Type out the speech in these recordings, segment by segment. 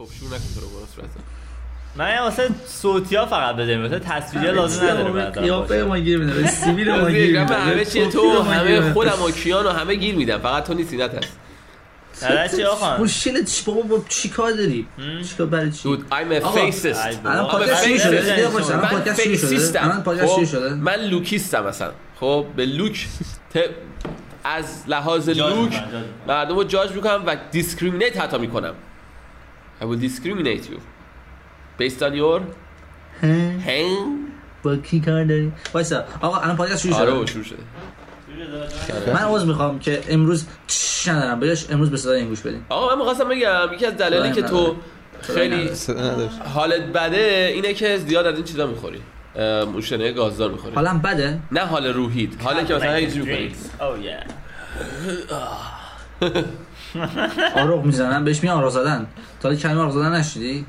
توفشور نکن تو رو برو صورت. من یه واسه صوتی ها فقط بزنیم واسه تصویری لازم نداره قیافه ما گیر میده سیبیل ما گیر میده همه چیه تو همه خودم و کیان و همه گیر میدم فقط تو نیستی نترس نه چی آقا مشکل چی بابا با چی کار داری چیکار برای چی؟ دود I'm a بابا. الان پادکست من شروع شده. من فیسیستم الان پادکست خب، شروع شده. من لوکیستم مثلا. خب به لوک. از لحاظ لوک می‌کنم، جاج می‌کنم. مردم رو جاج می‌کنم و دیسکریمینیت حتی می‌کنم. I will discriminate you. Based on your هه؟ hand با کی کار داری وایسا آقا الان پادکست شروع آره شده. بابا، شروع شده. من عذر می‌خوام که امروز چش ندارم. بیاش امروز به صدای این گوش بدیم آقا من می‌خواستم بگم یکی از دلایلی که تو خیلی حالت بده اینه که زیاد از این چیزا می‌خوری. موشنه گازدار می‌خوری. حالم بده؟ نه حال روحیت. حالی که مثلا اینجوری می‌کنی Oh yeah. آروغ می‌زنن بهش میان آروغ زدن. تا حالا کلمه آروغ زدن نشدی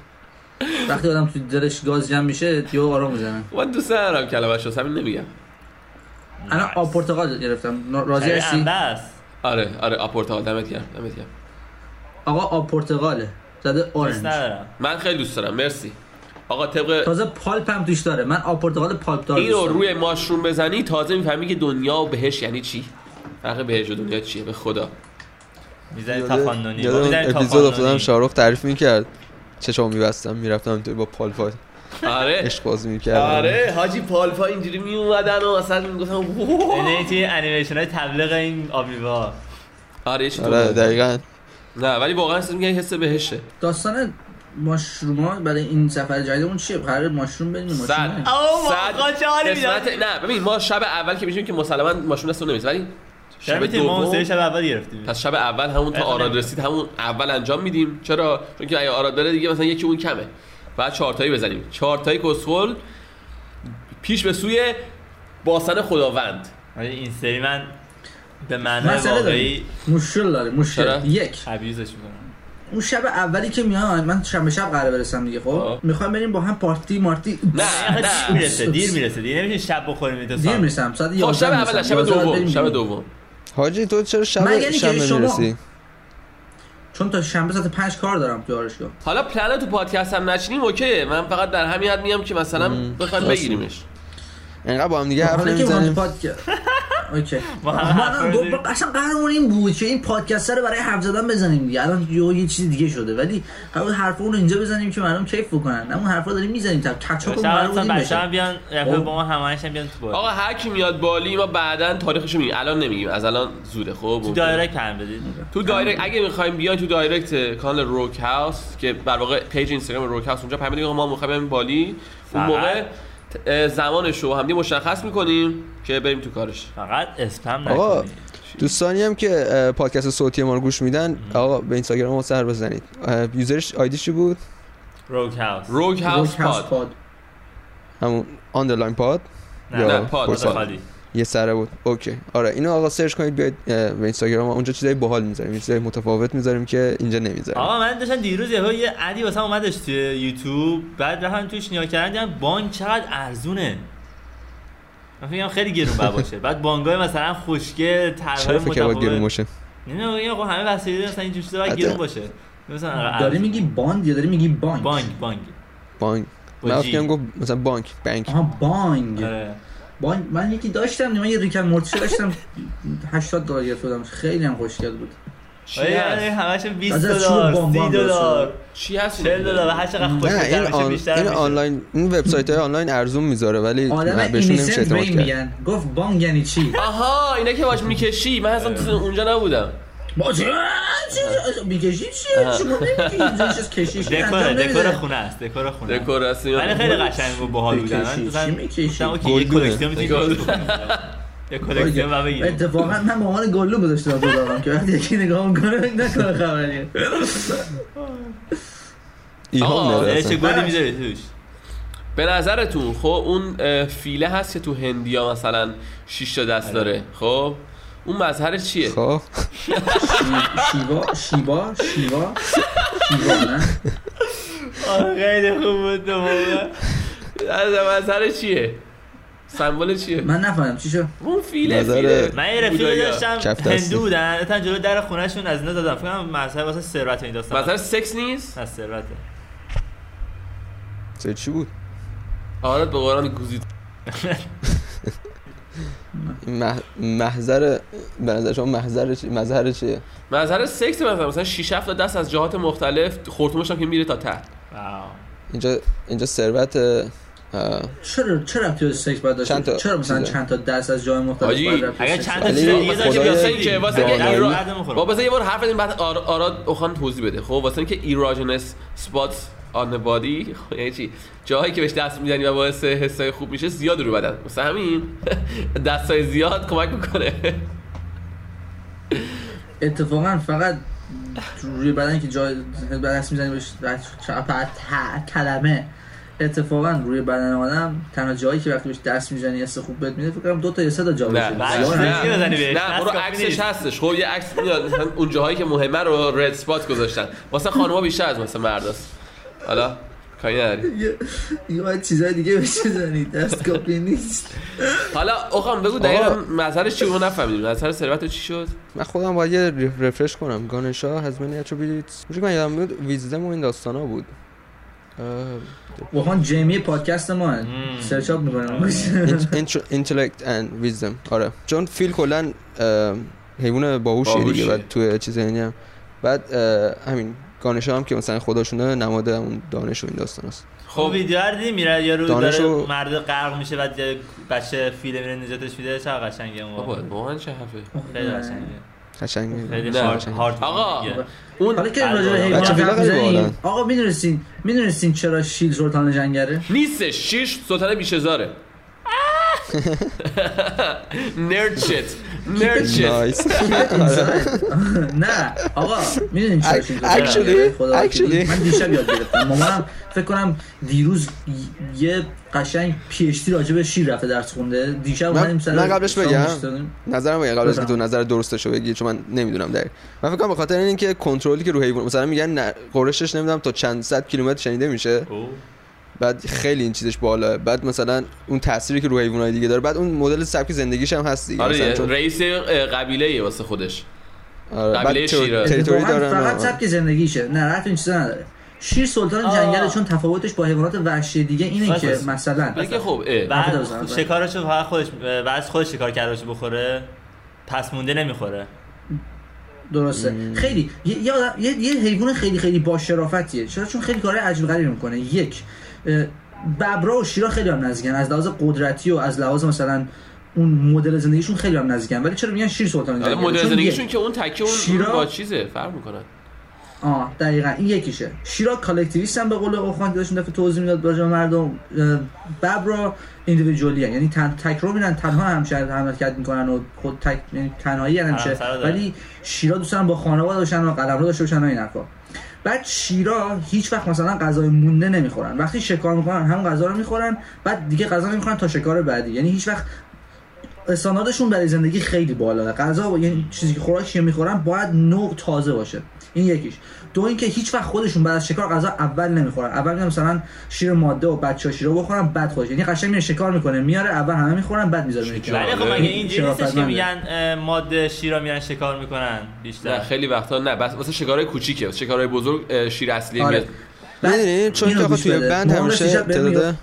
وقتی آدم تو دلش گاز جمع میشه یهو آروغ می‌زنن. من دوست ندارم کلمه شو همین نمیگم. الان آب پرتقال گرفتم. راضی هستی. آره آره آپورتال دمت گرم دمت گرم. آقا آب پرتقاله. زده اورنج من خیلی دوست دارم. مرسی. آقا طبق تازه پالپ هم توش داره. من آب پرتقال پالپ دار این رو دوست دارم. روی ماشروم بزنی تازه می‌فهمی که دنیا و بهش یعنی چی. فرق بهش و دنیا چیه؟ به خدا. می‌زنی می‌زنیم اپیزود افتادم شاهرخ تعریف می‌کرد. چشام میبستم می‌رفتم اینطوری با پالپا. آره. عشق بازی می‌کردم. آره حاجی پالپا اینجوری می اومدن و اصلا می‌گفتم یعنی توی انیمیشن های تبلیغ این آبیوا آره چیز آره تو- دقیقا. نه ولی واقعا اصلا میگن حس بهشه. داستان ماشروم ها برای این سفر جدیدمون چیه؟ قرار ماشروم بریم صد ماشروم صد می‌داد. نه ببین ما شب اول که میشیم که مسلما ماشین دستمون نمیز ولی شب ما سه دوم شب اول گرفتیم. پس شب اول همون تا آراد. رسید همون اول انجام میدیم. چرا؟ چون که اگه آراد بره دیگه مثلا یکی اون کمه. بعد چهار تایی بزنیم. چهار تایی کسخل پیش به سوی باسن خداوند. ولی این سری من به معنای مسئله واقعی مشکل داره مشکل؟ یک. ابیوزش می‌کنم. اون شب اولی که میان من شب شب قراره برسم دیگه خب؟ آه. می‌خوایم بریم با هم پارتی مارتی. نه دیر نه. می‌رسه دیر می‌رسه دیر نمیشه شب بخوریم دیر می‌رسم ساعت 11 خب شب اول شب دوم شب دوم دوم. حاجی تو چرا شب اینکه شب شما- نمی‌رسی؟ چون تا شنبه ساعت 5 کار دارم تو آرشگاه حالا پلن تو پادکست هم نچینیم اوکیه من فقط در همین حد میام که مثلا بخوایم بگیریمش. انقدر با هم دیگه حرف ما تو نمی‌زنیم. اوکی. اصلا قرارمون این بود که این پادکست رو برای حرف زدن بزنیم دیگه. الان یه یه چیز دیگه شده. ولی قرار حرف اون رو اینجا بزنیم که مردم کیف بکنن. اون حرفا داریم می‌زنیم. تا کچاپ شب قرار اصلا بودیم بچه بشه. هم بیان رفیق خب. با ما همهش هم بیان تو آقا هر کی میاد بالی ما بعدا تاریخشو میگیم. الان نمیگیم. از الان زوده خب تو direct هم بدید. تو direct اگه می‌خوایم بیاین تو direct کانال روک هاوس که در واقع page اینستاگرام روک هاوس اونجا پیام ما می‌خوایم بالی. اون؟ موقع زمانش رو همدی مشخص می‌کنیم که بریم تو کارش. فقط اسپم آقا نکنید. دوستانی هم که پادکست صوتی ما رو گوش میدن آقا به اینستاگرام ما سر بزنید. user ش ID ش چی بود؟ روک هاوس روک هاوس پاد پاد همون underline پاد نه نه،؟ پاد. خالی. یه سره بود. OK. آره اینو آقا search کنید بیاید به اینستاگرام اونجا چیزای باحال می‌ذاریم. چیزای متفاوت می‌ذاریم که اینجا نمی‌ذاریم. آقا من داشتم دیروز یهو یه ad ی واسه اومدش توی یوتیوب. بعد رفتم توش نگاه کردم دیدم bong چقدر ارزونه. من فکر خیلی گرون باشه. بعد bong ای مثلا خوشگل طرحهای فکر کردم باید گرون متفاوت باشه؟ نه آقا همه وسایل مثلا این چیزا باید گرون باشه. مثلا داری. میگی باند یا داری میگی بانک؟ بانک بانک. بانک. با من گفت مثلا بانک بانک آها بانگ من یکی داشتم من یه ریکن مورتیش داشتم. 80 دلار گرفته بودم خیلی هم خوشگل بود. چی آره هست؟ همش 20 از چوب دلار بامبا 30 هم درست دلار. چی هست؟ 40 دلار و هر چقدر نه خوشگل این آن... بیشتر این. آنلاین این وبسایت های آنلاین ارزون می‌ذاره ولی بهشون نمیشه اعتماد کرد. میگن. گفت بانگ یعنی چی؟ آها اینا که باش می‌کشی. من اصلا تو اونجا نبودم. با چی چی- می‌کشی چیه. شما نمیگی اینجا چیز کشیش دکور دکور خونه است دکور خونه. است. دکوراسیون ولی خیلی قشنگ و باحال بودن. من مثلا یه گلدونه. کلکسیون می‌تونی یه کلکسیون و بگیریم اتفاقا من مامان گلو گذاشتم تو دارم که وقتی یکی نگاه می‌کنه نکنه داره اه، چه. گلی می‌ذاری توش؟ به نظرتون خب اون فیله هست که تو هندیا مثلا 6 تا دست داره خب؟ اون مظهر چیه؟ خب. شیوا شیوا شیوا شیوا نه؟ خیلی خوب بود. از مظهر چیه؟ سمبل چیه؟ من نفهمیدم چی شد؟ اون فیله نظر- فیله. من یه رفیق. داشتم. هندو بودن تا جلو در خونهشون از اینا دادم. فکر کنم مذهب واسه ثروت این داستان مثلا سکس نیست؟ از ثروته چه چی بود؟ آره به قرآن گوزید. مح... محضر به نظر شما محضر چی مظهر چیه مظهر سکس مثلا مثلا 6 7 تا دست از جهات مختلف خورتومش هم که میره تا ته واو اینجا اینجا ثروت چرا چرا به سکس باید چند تا چرا مثلا. چند تا دست از جای مختلف حاجی، باید اگه سکس چند تا باشه؟ چیز دیگه داشته واسه. اینکه واسه اینکه دقیقاً ایران- درد می‌خوره. با بذار یه بار حرف بزنیم بعد آر- آراد اخوان توضیح بده خب واسه اینکه ایراجنس سپات آن بادی خب یعنی چی؟ جاهایی که بهش دست می‌زنی و باعث حسای خوب میشه زیاد رو بدن. مثلا همین دستای زیاد کمک می‌کنه. اتفاقا فقط روی بدن که جای دست می‌زنی بهش کلمه اتفاقا روی بدن آدم تنها جایی که وقتی بهش دست می‌زنی حس خوب بهت میده فکر کنم دو تا یا سه تا جا نه نه. برو عکسش. هستش. خب یه عکس میاد. مثلا اون جاهایی که مهمه رو رد سپات گذاشتن. واسه خانم‌ها بیشتر از مثلا مرداست حالا کاری نداری یه- یه باید چیزای دیگه بهش بزنی دست کافی نیست. حالا اخوان بگو دقیقا مظهرش چی بود نفهمیدیم. مظهر ثروت چی شد؟ من خودم باید یه ref- refresh ش کنم. گانشا از من attributes که من یادم میاد wisdom و این داستانا بود. واقعا جیمی پادکست ما search up می‌کنم. اینتלקت اند ویزدم آره. چون فیل کلا حیوان باهوشیه دیگه. بعد توی چیز اینی هم بعد همین گانشا هم که مثلا خداشونه نماد اون دانش و این داستان است. خب. ویدیو رو دیدی میره. یارو دانش داره و- مرد غرق میشه بعد بچه فیله میره نجاتش میده. چه قشنگه اون بابا. واقعا چه حرفه؟ خیلی قشنگه. قشنگ خیلی نه. هارد هارد آقا. اون حالا که راجع به حیوانات. آقا می‌دونستین می‌دونستین چرا شیل سلطان جنگره؟ نیستش. شیش سلطان بیش هزاره نرد شت نرد نه آقا می‌دونین چرا. وکیلی. من دیشب یاد گرفتم مامانم فکر کنم دیروز یه قشنگ پی اچ دی راجع به شیر رفته درس خونده دیشب من- اومدیم سر من قبلش بگم؟ نظرم بگم قبل از که. تو نظر درستشو بگی چون من نمی‌دونم دقیق من فکر کنم به خاطر اینکه کنترلی که رو حیوان مثلا میگن قرشش نمی‌دونم تا چند صد کیلومتر شنیده میشه. بعد خیلی این چیزش بالاه بعد مثلا اون تأثیری که رو حیوانات دیگه داره بعد اون مدل سبک زندگیش هم هست دیگه. آره. چون رئیس قبیله واسه خودش. آره قبیله شیراز. تریتوری دارن فقط سبک زندگیشه. نه رفت این چیزا نداره. شیر سلطان آه. جنگله چون تفاوتش با حیوانات وحشی دیگه اینه که بس. مثلا. بگه خب. شکارشو فقط خودش بعد خودش شکار کرده باشه بخوره؟ پس مونده نمی‌خوره. درسته. خیلی یه, یه, یه, حیوان خیلی خیلی با شرافتیه. چرا؟ چون خیلی کارهای عجیب غریبی می‌کنه. یک ببرا و شیرا خیلی هم نزدیکن. از لحاظ قدرتی و از لحاظ مثلا اون مدل زندگیشون خیلی هم نزدیکن. ولی چرا میگن شیر سلطان؟ مدل چون زندگیشون که اون تکه اون شیرا- با چیزه فرق می‌کنن آه دقیقا. این یکیشه. شیرا collectivist هم به قول اوخان که داشتون دفعه توضیح می‌داد راجع به مردم ببرا individually یعنی تن تک رو میرن تنها همیشه حرکت می‌کنن و خود تک یعنی تنهایی همیشه. ولی شیرا دوست دارن با خانواده باشن و قلمرو داشته باشن و این حرفا. بعد شیرا هیچ وقت مثلا غذای مونده نمی‌خورن. وقتی شکار می‌کنن همون غذا رو می‌خورن بعد دیگه غذا نمی‌خورن تا شکار بعدی. یعنی هیچ وقت استانداردشون برای زندگی خیلی بالاه غذا یعنی چیزی که خوراکی که می‌خورن باید نوع تازه باشه. این یکیش. دو اینکه هیچ وقت خودشون بعد از شکار غذا اول نمی‌خورن. اول میان مثلا شیر ماده و بچه شیر رو بخورن بعد خودش. یعنی قشنگ میره شکار می‌کنه. میاره اول همه می‌خورن بعد می‌ذاره میره. ولی خب مگه اینجوری نیستش که. میگن ماده شیرا میرن شکار می‌کنن؟ نه بیشتر خیلی وقتا نه. بس واسه شکارهای کوچیکه. واسه شکارهای بزرگ شیر اصلی آره. میاد. چون که توی. بند همیشه تعداد.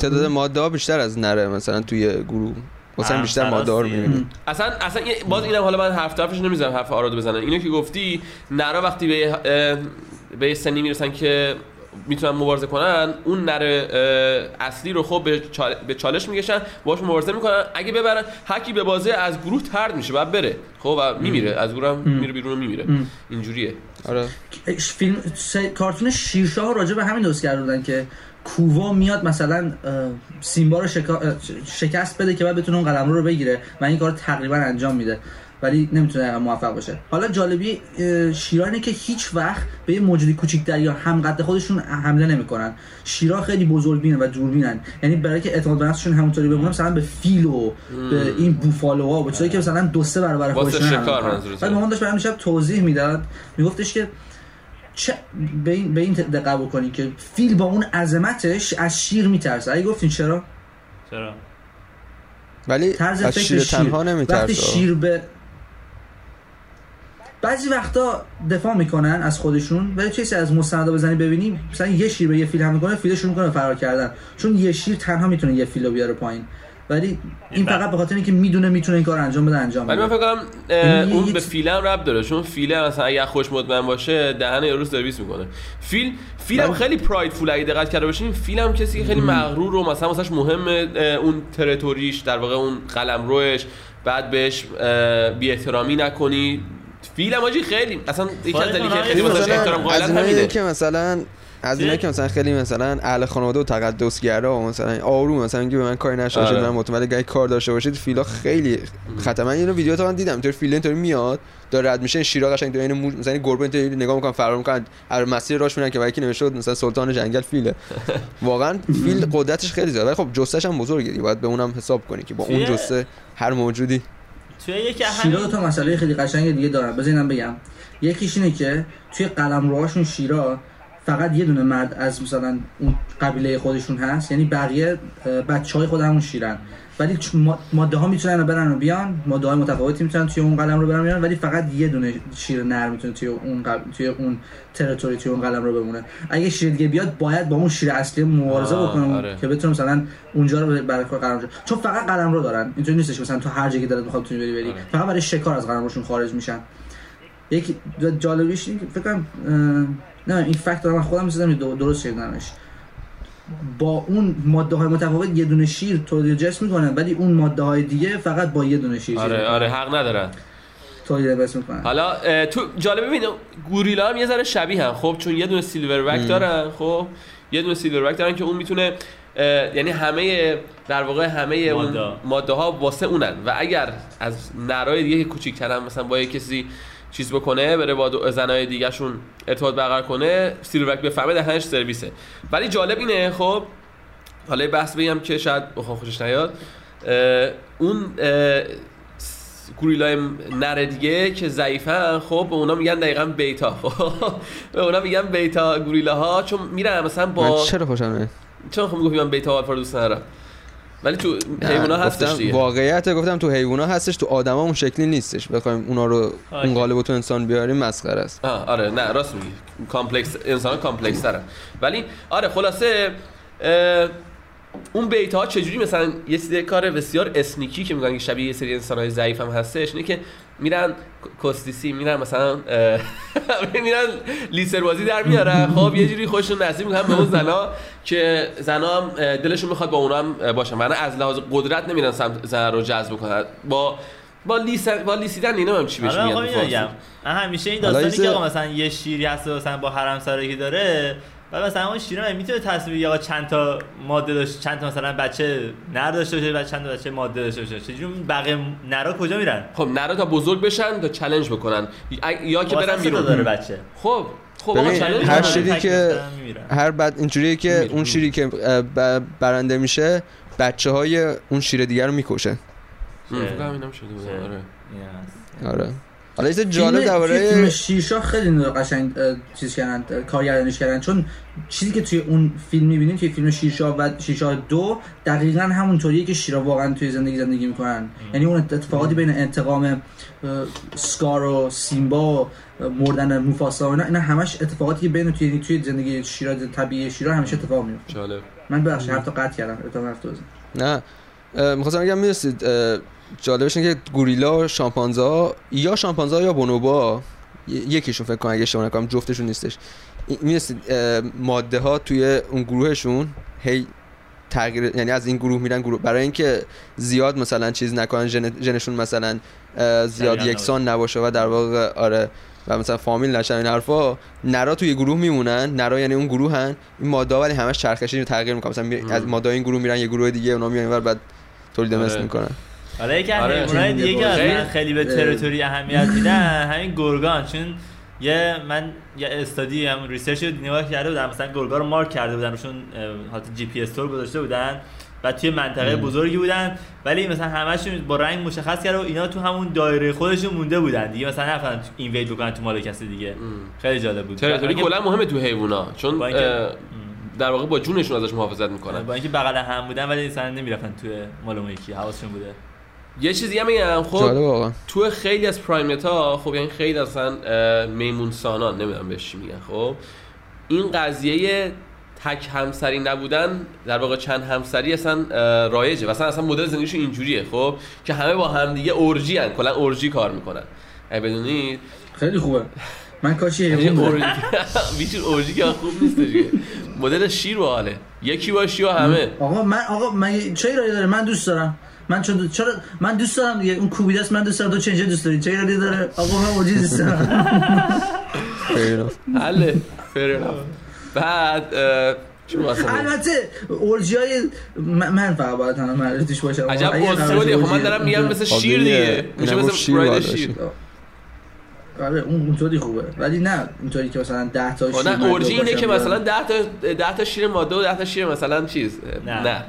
تعداد ماده ها بیشتر از نره مثلا توی گروه. مثلا بیشتر ماده ها رو. می‌بینیم اصلا اصلا یه- باز اینم حالا من حرف طرفش نمی‌زنم حرف آرادو بزنم. اینو که گفتی نرا وقتی به به یه سنی می‌رسن که می‌تونن مبارزه کنن اون نر اصلی رو خب به چال- به چالش می‌کشن باش مبارزه می‌کنن. اگه ببرن هکی به بازی از گروه ترد میشه بعد بره. خب و میمیره. از گروه هم میره بیرون و میمیره. اینجوریه. آره. فیلم س- کارتون شیرشاه راجع به همین درست کرده بودن که کووا میاد مثلا سیمبا رو شکا- شکست بده که بعد بتونه اون قلمرو رو بگیره و این کار تقریبا انجام میده. ولی نمی‌تونه موفق باشه. حالا جالبی شیرا اینه که هیچ وقت به یه موجودی کوچیکتر یا هم قد خودشون حمله نمی‌کنن. شیرا خیلی بزرگبینن و دوربینن. یعنی برای که اعتماد به نفسشون همونطوری بمونه مثلا به فیل و به این بوفالوها و چیزایی که مثلا دو سه برابر خودشون حمله شکار می‌کنن. بعد مامان داشت برام شب توضیح می‌داد. میگفتش که چه به این به این دقت بکنی که فیل با اون عظمتش از شیر میترسه. اگه گفتین چرا؟ چرا؟ ولی طرز از شیر شیر, تنها وقتی نمیترسه شیر به بعضی وقتا دفاع می‌کنن از خودشون. ولی چیزی از مستندا بزنی ببینیم؟ مثلا یه شیر به یه فیل هم می‌کنه فیل شروع می‌کنه به فرار کردن. چون یه شیر تنها می‌تونه یه فیل رو بیاره پایین. ولی این بله. فقط به خاطر اینکه می‌دونه می‌تونه این کار انجام بده انجام ولی من بده. فکر کنم یعنی اون به فیل هم ربط داره. چون فیله مثلا اگه خوش مطمئن باشه دهن یارو سرویس می‌کنه. فیل فیل هم ولی- خیلی prideful اگه دقت کرده باشین فیل هم کسی که خیلی مغرور و مثلا واسش مهمه اون territory ش در واقع اون قلمروش بعد بهش بی احترامی نکنی. فیل هم آجی خیلی اصلا یکی از دلیلی که خیلی مثلا واسش احترام اینایی همینه. که مثلا از اینایی که مثلا خیلی مثلا اهل خانواده و تقدسگرا و مثلا آروم مثلا میگه به من کاری نشه آره. من مطمئن اگه کار داشته باشید فیلا خیلی خطر من اینو ویدیو تا من دیدم اینطور فیل اینطوری میاد داره رد میشه شیرا قشنگ تو این مو... مثلا این گربه اینطوری نگاه می‌کنن فرار می‌کنن از مسیر راش میرن که یکی نوشته بود مثلا سلطان جنگل فیله. واقعا فیل قدرتش خیلی زیاده ولی خب جثهش هم بزرگه باید به اونم حساب کنی که با اون جثه هر موجودی. توی یکی شیرا تا مسئله خیلی قشنگ دیگه دارن بذار اینم بگم. یکیش اینه که توی قلمروهاشون شیرا فقط یه دونه مرد از مثلا اون قبیله خودشون هست یعنی بقیه بچه های خود همون شیرن ولی ماده ها می‌تونن برن و بیان ماده های متفاوتی می‌تونن توی اون قلم رو برن بیان ولی فقط یه دونه شیر نر می‌تونه توی اون قب... توی اون تریتوری توی اون قلم رو بمونه اگه شیر دیگه بیاد باید با اون شیر اصلی مبارزه بکنه آره. که بتونه مثلا اونجا رو برای قرار. چون فقط قلم رو دارن اینطوری نیستش مثلا تو هر جایی که دلت می‌خواد بری بری آره. فقط برای شکار از قلم روشون خارج میشن یکی جالبیش فکر کنم نه این فکت رو من خودم می‌زدم درست شنیدمش. با اون ماده های متفاوت یه دونه شیر تولید جسم می‌کنن ولی اون ماده های دیگه فقط با یه دونه شیر آره آره حق ندارن. تولید جسم می‌کنن. حالا تو جالبه ببین گوریلا هم یه ذره شبیه هم. خب چون یه دونه سیلور وک دارن خب یه دونه سیلور وک دارن که اون می‌تونه یعنی همه در واقع همه اون ماده. ماده ها واسه اونن. و اگر از نرای دیگه که کوچیک‌ترن مثلا با یه کسی چیز بکنه بره با زنای دیگه شون ارتباط برقرار کنه سیلور وک بفهمه دهنش سرویسه. ولی جالب اینه خب حالا بحث بگم که شاید بخوام خوشش نیاد. اه، اون اه، گوریلای نر دیگه که ضعیفن خب به اونا میگن دقیقا بیتا. خب به اونا میگن بیتا گوریلاها چون میرن مثلا من با چرا خوشم چون خب می‌گفتی من بیتا آلفا دوست ندارم؟ ولی تو حیونا هستش گفتم دیگه. واقعیت گفتم تو حیونا هستش تو آدما اون شکلی نیستش. بخوایم اونا رو اون قالب تو انسان بیاریم مسخره است. آه آره نه راست میگی. complex انسان complex ترن ولی آره خلاصه اون بیتا ها چجوری مثلا یه سری کار بسیار sneaky که میگن که شبیه یه سری انسان های ضعیف هم هستش اینه که میرن کستیسی میرن مثلا میرن loser بازی در میارن. خب یه جوری خودشون نصیب می‌کنن به اون زنا که زنا هم دلشون می‌خواد با اونا هم باشن من از لحاظ قدرت نمیرن سمت زن رو جذب کنن با با لیس با لیسیدن اینا هم چی بهش حالا میگن همیشه این داستانی که آقا مثلا یه شیری هست و مثلا با حرم سرایی داره و مثلا اون شیر من می‌تونه تصویر یا چند تا ماده داشته چند تا مثلا بچه نر داشته باشه و چند تا بچه ماده داشته باشه. چجوری بقیه نرا کجا میرن؟ خب نرا تا بزرگ بشن تا چلنج بکنن. یا که برن بیرون. داره بچه. خب خب هر. شیری که-. هر بعد اینجوریه که. اون شیری که برنده میشه بچه های اون شیر دیگر رو می‌کشه کنم اینم شده؟ آره. آره حالا یه جالب توی فیلم درباره شیرشاه خیلی قشنگ چیز کردن کارگردانیش کردن چون چیزی که توی اون فیلم می‌بینید توی فیلم شیرشاه و شیرشاه دو دقیقا همونطوریه که شیرا واقعا توی زندگی زندگی می‌کنن یعنی اون اتفاقاتی بین انتقام سکار و سیمبا و مردن موفاسا و اینا اینا همش اتفاقاتی که بین توی یعنی توی زندگی شیرا طبیعی شیرا همیشه اتفاق میفته جالب. من ببخشید حتی قطع کردم ادامه حرف بزن نه می‌خواستم بگم می‌رسید جالبش اینه که گوریلا شامپانزه ها یا شامپانزه ها یا بونوبا ی- یکیشون فکر کنم اگه اشتباه نکنم جفتشون نیستش. می‌رسید ماده ها توی اون گروهشون هی تغییر یعنی از این گروه میرن گروه. برای اینکه زیاد مثلا چیز نکنن ژن- ژنشون مثلا زیاد یکسان نباشه و در واقع آره و مثلا فامیل نشن این حرفا نرا توی گروه میمونن. نرا یعنی اون گروه هن. این ماده ها ولی همش چرخشی رو تغییر می‌کنن. مثلا می- از ماده این گروه میرن یه گروه دیگه اونا میان اینور بعد تولید آره. مثل می‌کنن. حالا یکی از آره. دیگه اصلا خیلی به territory اهمیت میدن همین گرگان. چون یه من یه استادی هم research رو نگاه کرده بودم مثلا گرگا رو مارک کرده بودن روشون حالت جی پی اس تور گذاشته بودن و توی منطقه بزرگی بودن ولی مثلا همشون با رنگ مشخص کرده و اینا تو همون دایره خودشون مونده بودن دیگه. مثلا نرفتن invade بکنن تو مال کسی دیگه. خیلی جالب بود. تریتوری کلا مهمه تو حیونا چون با در واقع با جونشون ازش محافظت می‌کنن. با اینکه بغل هم بودن ولی مثلا نمی‌رفتن توی مال اون یکی حواسشون بوده. یه چیزی هم میگم خب تو خیلی از پرایمت ها خب یعنی خیلی اصلا میمون سانان نمی‌دونم بهش چی میگن خب. این قضیه تک همسری نبودن در واقع چند همسری اصلا رایجه. و اصلا اصلا مدل زندگیشون اینجوریه خب که همه با همدیگه اورژی هن کلا اورژی کار می‌کنن. اگه بدونید؟ خیلی خوبه. من کاشی. بیشتر اورژی که خوب نیستش که. مدل شیر و حاله یکی باشی و همه. آقا من آقا من چه ایرادی داره؟ من دوست دارم. من چون چرا من دوست دارم دیگه اون کوبیده است من دوست دارم تو چنجه دوست داری چه ایرادی داره آقا من اوجی دوست دارم حله. بعد؟ البته اورژی های من, فقط باید تنها معرفتش باشم عجب اصولی خب من دارم میگم مثل خب شیر دیگه. میشه مثل گفت شیر. آره اون اونطوری خوبه ولی نه اینطوری که مثلا 10 تا خب شیر نه من اورژی اینه که. مثلا 10 تا 10 تا شیر ماده و 10 تا شیر مثلا چیز نه.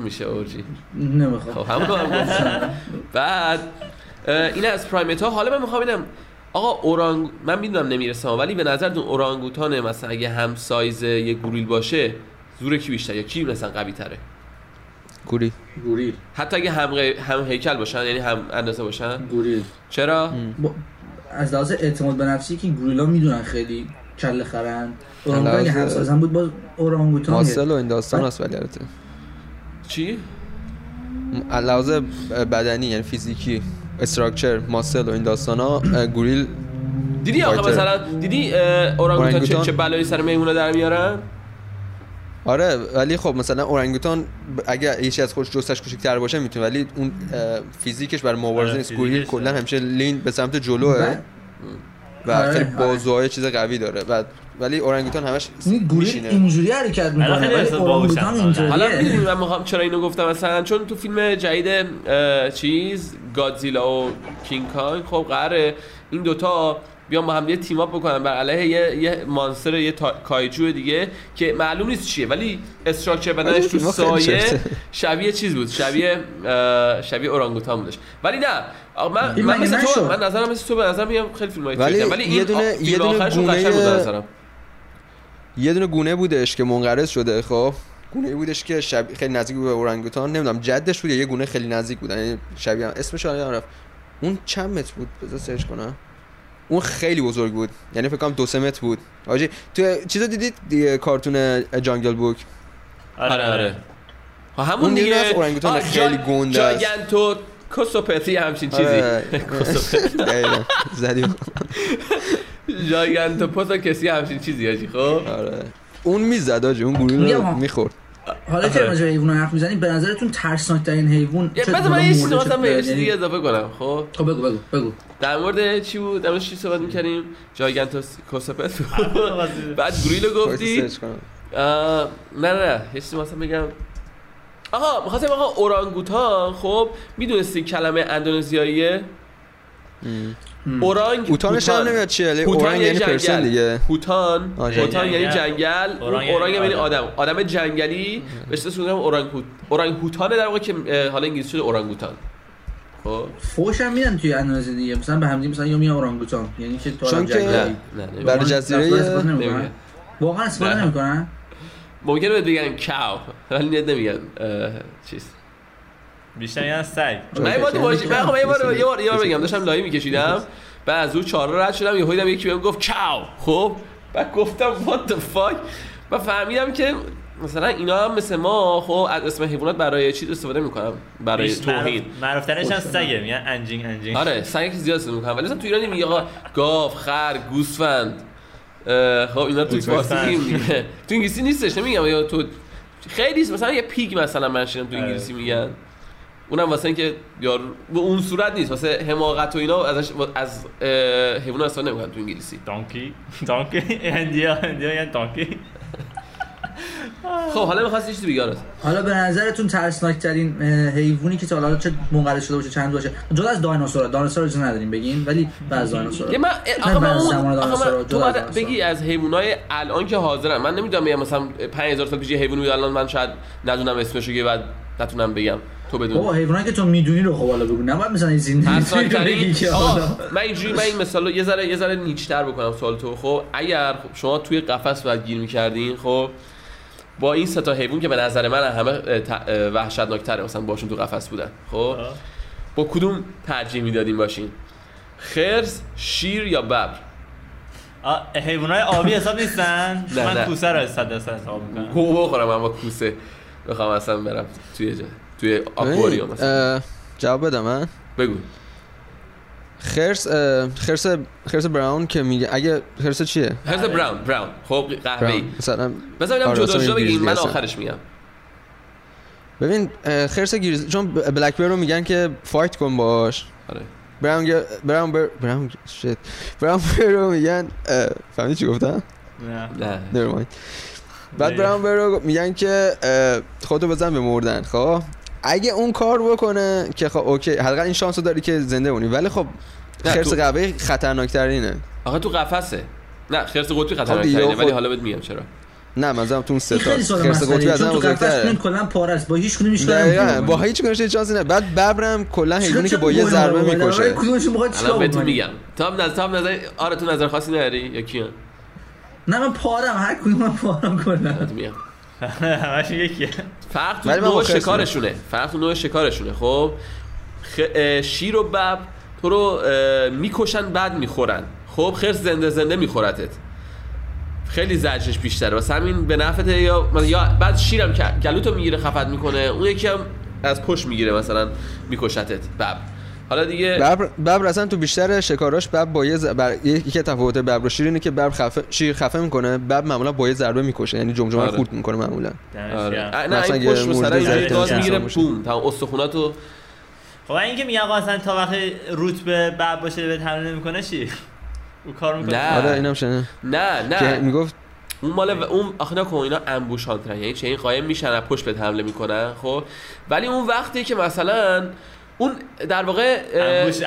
میشه اورژی نمی‌خوام. خب همون هم گفتم. بعد این از پرایمت ها حالا من می‌خوام ببینم آقا اورانگ من می‌دونم نمی‌رسم ولی به نظرتون اورانگوتان مثلا اگه هم سایز یه گوریل باشه زور کی بیشتر؟ یا کی مثلا قوی تره گوری گوریل. حتی اگه هم, غی- هم هیکل باشن یعنی هم اندازه باشن؟ گوریل. چرا؟ با- از لحاظ اعتماد به نفسی که گوریلا می‌دونن خیلی کله خرن. اورانگوتان هم بود باز اورانگوتان ماسل و این داستان هست ولی البته. چی لحاظ بدنی یعنی فیزیکی استراکچر ماسل و این داستان ها گوریل دیدی آخه. مثلا دیدی اورانگوتان چه؟ چه بلایی سر میمونه در میارن آره ولی خب مثلا اورانگوتان اگه یکی از خودش جستش کوچیک‌تر باشه می‌تونه ولی اون فیزیکش برای مبارزه آره، نیست گوریل کلا. همیشه لین به سمت جلوه و آره، خیلی. بازوهای چیز قوی داره و ولی اورانگوتان همش گوریل میشینه. اینجوری حرکت می‌کنه. ولی اورانگوتان باهوشن. اینطوریه حالا می‌دونی من می‌خوام چرا اینو گفتم؟ مثلا چون تو فیلم جدید چیز گادزیلا و کینگ کانگ خب قراره این دوتا بیان با هم یه تیم اپ بکنن. بر علیه یه, یه مانستر یه تا... کایجو دیگه که معلوم نیست چیه. ولی استراکچر بدنش ولی تو سایه. شبیه چیز بود. شبیه شبیه اورانگوتان بودش. ولی نه. آقا من من مثل تو؟ من نظرم مثل تو به نظر میام خیلی فیلم ولی ولی این یه دونه- یه دونه گونه- قشنگ بود به نظرم. یه دونه گونه بودش که منقرض شده خب؟ گونه بودش که شب... خیلی نزدیک بود به اورانگوتان نمی‌دونم جدش بود یا یه گونه خیلی نزدیک بود یعنی شبیه هم. اسمش رو یادم رفت اون چند متر بود؟ بذار سرچ کنم. اون خیلی بزرگ بود یعنی فکر کنم دو سه متر بود. آجی تو چیزا دیدید؟ دیگه کارتون جانگل بوک؟ آره آره. ها همون اون یه دیگه اورانگوتان خیلی جا- گنده است. جاگنتو کوسوپتی همچین چیزی. آره. کوسوپتی دقیقاً. زدی جاگنتو پوسا کسی همچین چیزی هاجی خب؟ آره. اون می‌زد آجی اون گوریل میگم رو. می‌خورد. حالا که آره. راجع حیوان حرف می‌زنیم به نظرتون ترسناک ترین حیوان یه چه بذار من یه چیزی مثلا چه- به یه چیزی یعنی- دیگه اضافه کنم خب؟ خب بگو بگو بگو. در مورد چی بود؟ در مورد چی صحبت می‌کردیم؟ جاگنتو کوسوپت بعد گوریلو گفتی. نه نه نه. یه چیزی مثلا بگم. آها می‌خواستم آقا اورانگوتان خب می‌دونستی کلمه اندونزیاییه. اورانگ اوتانش هم هوتان. نمیاد چیه ولی هوتان اورانگ یعنی. پرسن دیگه هوتان آه، هوتان یعنی جنگل. اورانگ اورانگ یعنی یعنی آدم. آدم جنگلی بهش اسم می‌ذارم اورانگ هوت اورانگ هوتانه در واقع که حالا انگلیسی شده اورانگوتان خب فوش هم میدن توی اندونزی دیگه مثلا به همدی مثلا یا میان اورانگوتان یعنی که تو چون که- جنگلی. نه نه نمی‌گم. بر واقعا جزیره-. واقعا استفاده. نمی‌کنن ممکنه بهت بگن کاو ولی نمیگن چیز بیشتر یعنی سگ. من یه باشه من خب یه بار یه بار یه بار بگم داشتم لایو میکشیدم. بعد از اون چهار رد شدم یهو دیدم یکی بهم گفت کاو خب؟ بعد گفتم what the fuck و فهمیدم که مثلا اینا هم مثل ما خب از اسم حیوانات برای چیز استفاده می‌کنم برای توهین. معروف ترش هم. سگه میگن anjing anjing. آره که زیاد استفاده می‌کنم. ولی مثلا تو ایران میگه آقا گاو خر گوسفند. خب اینا تو. فارسی تو انگلیسی نیستش نمیگم. یا تو خیلی است. مثلا یه pig مثلا من شنیدم تو آره. انگلیسی میگن. اونم واسه اینکه یار به اون صورت نیست واسه حماقت و اینا ازش از حیونا استفاده نمی‌کنن تو انگلیسی. donkey دانکی اندیا اندیا یعنی دانکی خب حالا می‌خواستی چیزی بگی. حالا به نظرتون ترسناک ترین حیوانی که تا حالا چه منقرض شده باشه چند باشه جدا از دایناسورا دایناسورا رو نداریم بگین؟ ولی بعض دایناسورا من آخه من اون تو. بگی از حیوانای الان که حاضرن. من نمی‌دونم مثلا 5000 سال پیش حیوانی بود الان من شاید ندونم اسمش رو بعد نتونم بگم. تو بدون بابا حیوانی که تو می‌دونی رو خب حالا بگو. نباید مثلا این زندگی که من اینجوری من این مثال رو یه ذره یه ذره نیچتر بکنم سوال تو. خب اگر خب شما توی قفس باید گیر می‌کردین خب با این سه تا حیوان که به نظر من همه وحشتناکتره مثلا باشون تو قفس بودن خب آه. با کدوم ترجیح می‌دادین باشین؟ خرس شیر یا ببر؟ آه، حیوانای آبی حساب نیستن؟ من. کوسه رو 100 درصد حساب می‌کنم. گو بخورم من با کوسه. بخوام اصلا برم توی جا. توی آکواریوم مثلا. جواب بدم من بگو. خرس خرس خرس براون که میگه اگه خرس چیه؟ خرس براون براون. خب قهوه‌ای. مثلا بذار ببینم آره، جدا مثلا جدا بگیم گریزلی من. آخرش میگم. ببین خرس گریز چون بلک بیر رو میگن که فایت کن باش. آره. براون براون بر براون شت براون بیر رو میگن فهمیدی چی گفتم؟ نه. نه. Never mind. بعد نه. براون بیر رو میگن که خودتو بزن به مردن خب؟ اگه اون کار بکنه که خب اوکی حداقل این شانس رو داری که زنده بمونی. ولی خب خرس تو- قهوه خطرناکترینه. آخه تو قفسه. نه خرس قطبی خب دیگه خطرناکترینه ولی خود- حالا بهت میگم چرا. نه منظورم تو اون سه تا. خرس قطبی از هم تو قفس بزرگتره کلا پاره است با هیچ کدوم دقیقاً با هیچ کنش شانسی نه بعد ببرم کلا حیوانی که با یه ضربه می‌کشه. کدومشون می‌خواد الان بهتون بکنی میگم. تا هم نظر تا هم نظر آره تو نظر خاصی نداری؟ یا کیان؟ نه من پارم هر کدوم من پارم کلا بهتون میگم همش یکیه فرق تو نوع شکارشونه. فرق تو نوع شکارشونه. خب خ... شیر و ببر تو رو می‌کشن بعد می‌خورن. خب خرس زنده زنده میخورتت. خیلی زجرش بیشتره. واسه همین به نفعت یا مثلا یا بعد شیرم که گلوتو می‌گیره خفت می‌کنه. اون یکی هم از پشت می‌گیره مثلا میکشتت. بب. حالا دیگه ببر ببر اصلا تو بیشتر شکاراش ببر با یه ز- بر... یکی تفاوت ببر و شیر اینه که ببر خفه شیر خفه می‌کنه ببر معمولا با یه ضربه می‌کشه یعنی جمجمه رو آره. خورد می‌کنه معمولا. آره. اه، نه مثلا این یه پشت رو سر گاز می‌گیره. بوم تمام استخوناتو خب این که میگن آقا اصلا تا وقتی روت به بب باشه به حمله نمی‌کنه چی؟ او کار می‌کنه؟ نه. آره اینم شنه نه که نه می‌گفت اون مال و- اون آخه نکن اینا انبوش هانترن یعنی چه این قایم میشن از پشت بهت حمله می‌کنن خب؟ ولی اون وقتی که مثلا اون در واقع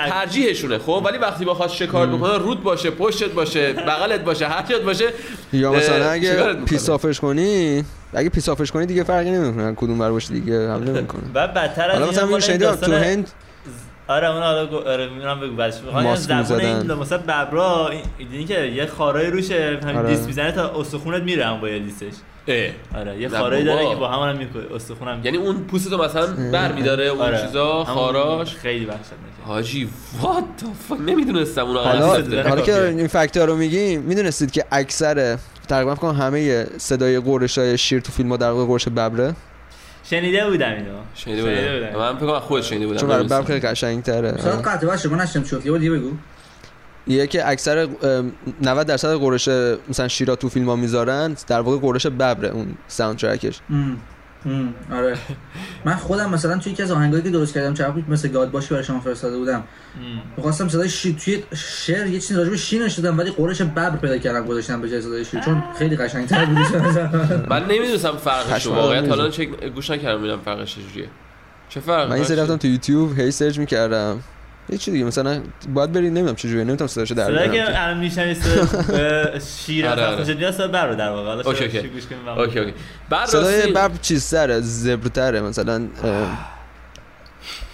ترجیحشونه خب ولی وقتی بخواد شکار بکنه رود باشه پشتت باشه بغلت باشه هر جات باشه یا مثلا اگه می‌کنه؟ پیسافش کنی اگه پیسافش کنی دیگه فرقی نمی‌کنه کدوم بر باشه دیگه حمله نمی‌کنه بعد بدتر از مثلا میگه شنیدم تو هند آره اون حالا گو- آره میرم بگو بعدش می‌خوام زبون. این مثلا ببرا این- دیدی که یه خارای روشه همین آره. دیس می‌زنه تا استخونت میره هم با یه دیسش اه. آره یه خارایی داره. که با همون هم می‌کنه استخونم یعنی اون پوستتو مثلا بر میداره اون آره. چیزا خاراش. خیلی وحشتناکه. حاجی وات fuck نمی‌دونستم اون حالا حالا که. این fact ها رو میگیم می‌دونستید که اکثر تقریبا فکر کنم همه صدای غرش های شیر تو فیلم ها در واقع غرش ببره. شنیده بودم اینو. شنیده بودم. من فکر کنم خود شنیده بودم. چون نمی‌دونستم. خیلی قشنگ‌تره. شاید قطع باشه من نشتم شد یه بگو. یه که اکثر ام، 90 درصد غرش مثلا شیرا تو فیلم ها می‌ذارن در واقع غرش ببره اون soundtrack ش. آره. من خودم مثلا توی یکی از آهنگایی که درست کردم بود؟ مثل گاد باشی برای شما فرستاده بودم. می‌خواستم صدای شیر توی شعر یه چیزی راجع به شیر نشدم ولی قرش ببر پیدا کردم گذاشتم به جای صدای شیر چون خیلی قشنگ‌تر بود. من نمی‌دونستم فرقش واقعا. حالا چک گوش نکردم ببینم فرقش چجوریه. چه فرقی من این سری رفتم تو یوتیوب هی سرچ می‌کردم. یه چی دیگه مثلا باید بری نمی‌دونم چجوریه نمی‌تونم صداشو در صدایی که بیارم الان میشنوی شیر آره، از آره. خوشت میاد صدا بر در واقع حالا اوکی، اوکی. چی گوش کنیم من- اوکی اوکی بعد صدای راستی ببر چیزتره زبرتره مثلا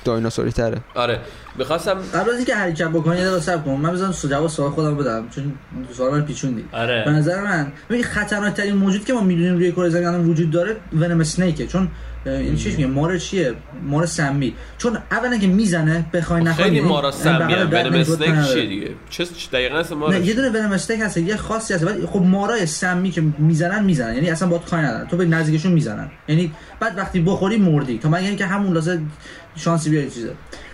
دایناسوری تره. آره. می‌خواستم قبل از اینکه حرکت بکنی یه دقیقه صبر کن. من بذارم جواب سوال خودم بدم چون سوال من پیچوندی. به آره نظر من ببین خطرناک ترین موجود که ما می‌دونیم روی کره زمین الان وجود داره ونم اسنیکه چون این چیش میگه مار چیه؟ مار سمی. چون اولا که می‌زنه بخوای نخوای خیلی یعنی مارا سمی ونم اسنیک. چیه دیگه؟ چه دقیقا اسم ما نه یه دونه ونم استیک هست یه خاصی هست خب مارای سمی که می‌زنن می‌زنن. یعنی اصلا باید کاری ندارن. تو به نزدیکشون می‌زنن. یعنی بعد وقتی بخوری مردی. تا مگر اینکه همون لازم شانسی بیاری چیزه.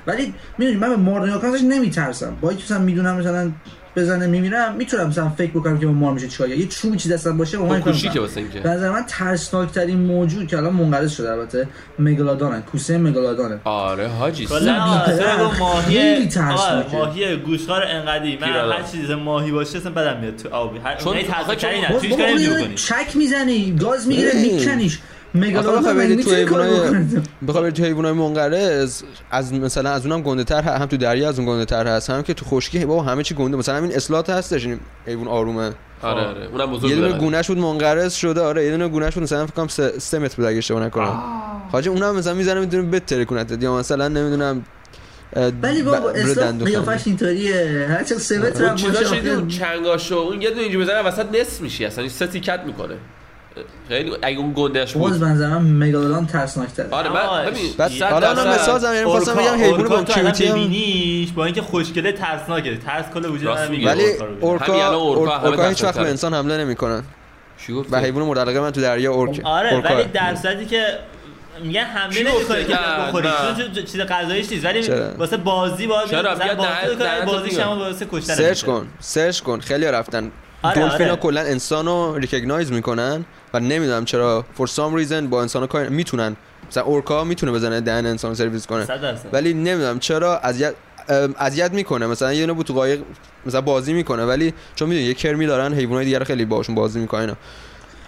ولی می‌دونی من به مار نگاه کنم نمیترسم. با اینکه مثلا می‌دونم مثلا بزنه میمیرم می‌تونم مثلا فکر بکنم که با مار میشه چیکار. یه چوبی چیز دستم باشه اون کوشیکه واسه اینکه. به نظر من ترسناک ترین موجود که الان منقرض شده البته مگالادونن کوسه مگالادونه آره حاجی. کلا ماهی ماهی گوشخوار انقدی. من. هر چیز ماهی باشه اصلا بدم میاد تو آبی. هر چیز کاری نمی‌تونی اون کنی چک می‌زنی گاز می‌گیره. میکنیش. بخوای بری تو حیوانای بخوای بری تو حیوانای منقرض از مثلا از اونم گنده تر هم تو دریا از اون گنده تر هست هم که تو خشکی بابا همه چی گنده مثلا همین اسلات هستش این حیوان آرومه. آره آره اونم بزرگ یه دونه. گونهش بود منقرض شده آره یه دونه گونهش بود مثلا فکر کنم 3 متر بود اگه اشتباه نکنم. حاجی اونم مثلا می‌زنه می‌تونه بتره کنه یا مثلا نمی‌دونم ولی بابا اسلام قیافش اینطوریه. هر چقدر سه متر هم باشه چنگاشو اون یه دونه اینجوری بزنه وسط نصف میشی اصلا این سه تیکت می‌کنه. خیلی اگه اون گندش باز بود به نظر من مگالودان ترسناک‌تره آره من ببین بعد صد حالا درصد- مثال زدم یعنی خواستم بگم حیوان با کیوتی هم ببینیش با اینکه خوشگله ترسناکه ترس کل وجود من. میگه ولی اورکا اورکا هیچ وقت. به انسان حمله نمی‌کنن؟ و حیوان مورد علاقه من تو دریا اورک آره اورکا. ولی در صورتی که میگن حمله نمی‌کنه؟ که بخوری. چون چیز غذاییش نیست ولی؟ واسه بازی باید چرا؟ بازی. هم واسه کشتن سرچ. کن سرچ کن خیلی رفتن آره، دلفینا آره. کلا انسان رو recognize می‌کنن و نمی‌دونم چرا for some reason با انسان کار می‌تونن مثلا orca می‌تونه بزنه دهن انسان رو سرویس کنه. ولی نمی‌دونم چرا اذیت ام، اذیت می‌کنه مثلا یه نبود تو قایق مثلا بازی می‌کنه ولی چون می‌دونی یه کرمی دارن حیوانات دیگه رو خیلی باشون بازی می‌کنن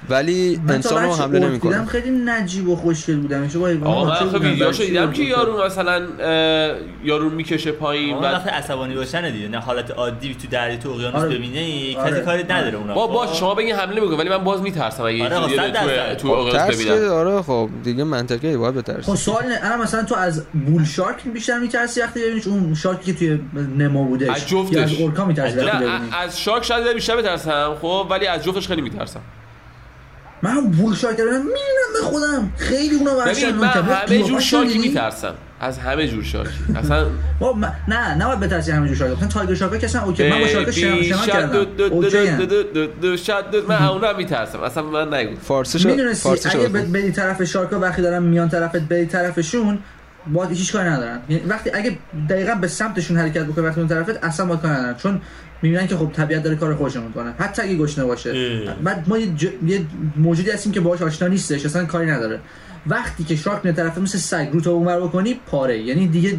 ولی انسان رو حمله دیدم نمی‌کنه خیلی نجیب و خوشگل بودم با آقا من ویدیوهاشو بچه دیدم که. یارو مثلا یارو می‌کشه پایین بعد وقت عصبانی باشن دیگه نه حالت عادی تو دریا تو اقیانوس آره. ببینه آره. کسی کاری نداره اونا با خب؟ باش شما بگین حمله می‌کنه ولی من باز میترسم اگه آره، اینجوری صد درصد. تو تو خب، اقیانوس ببینم آره خب دیگه منطقیه باید بترسی خب سوال الان مثلا تو از بول شارک بیشتر میترسی وقتی ببینیش اون شارکی که توی نما بودش از جفتش. از اورکا میترسی وقتی از شارک شاید بیشتر بترسم خب ولی از جفتش خیلی میترسم من هم بول شارک رو می‌بینم به خودم. خیلی اونا وحشتناکن من همه جور شارکی می‌بینی؟ میترسم. از همه جور شارکی اصلا با من- نه نباید بترسی همه جور شارک مثلا تایگر شارک که اصلا اوکی. من با شد دو کردم. دو شد دو من اون رو میترسم. اصلا من نگو. فارسی شد می‌دونستی فارسی اگه شد ب- بری طرف شارکا وقتی دارن میان طرفت بری طرفشون با هیچ کاری ندارن. یعنی وقتی اگه دقیقا به سمتشون حرکت بکنی وقتی اون طرفت اصلا با کاری ندارن. چون می‌بینن که خب طبیعت داره کار خودش می‌کنه. حتی اگه گشنه باشه. بعد ما یه, ج... یه موجودی هستیم که باهاش آشنا نیستش. اصلا کاری نداره. وقتی که shark میاد طرف مثل سگ رو تو اونور بکنی پاره. یعنی دیگه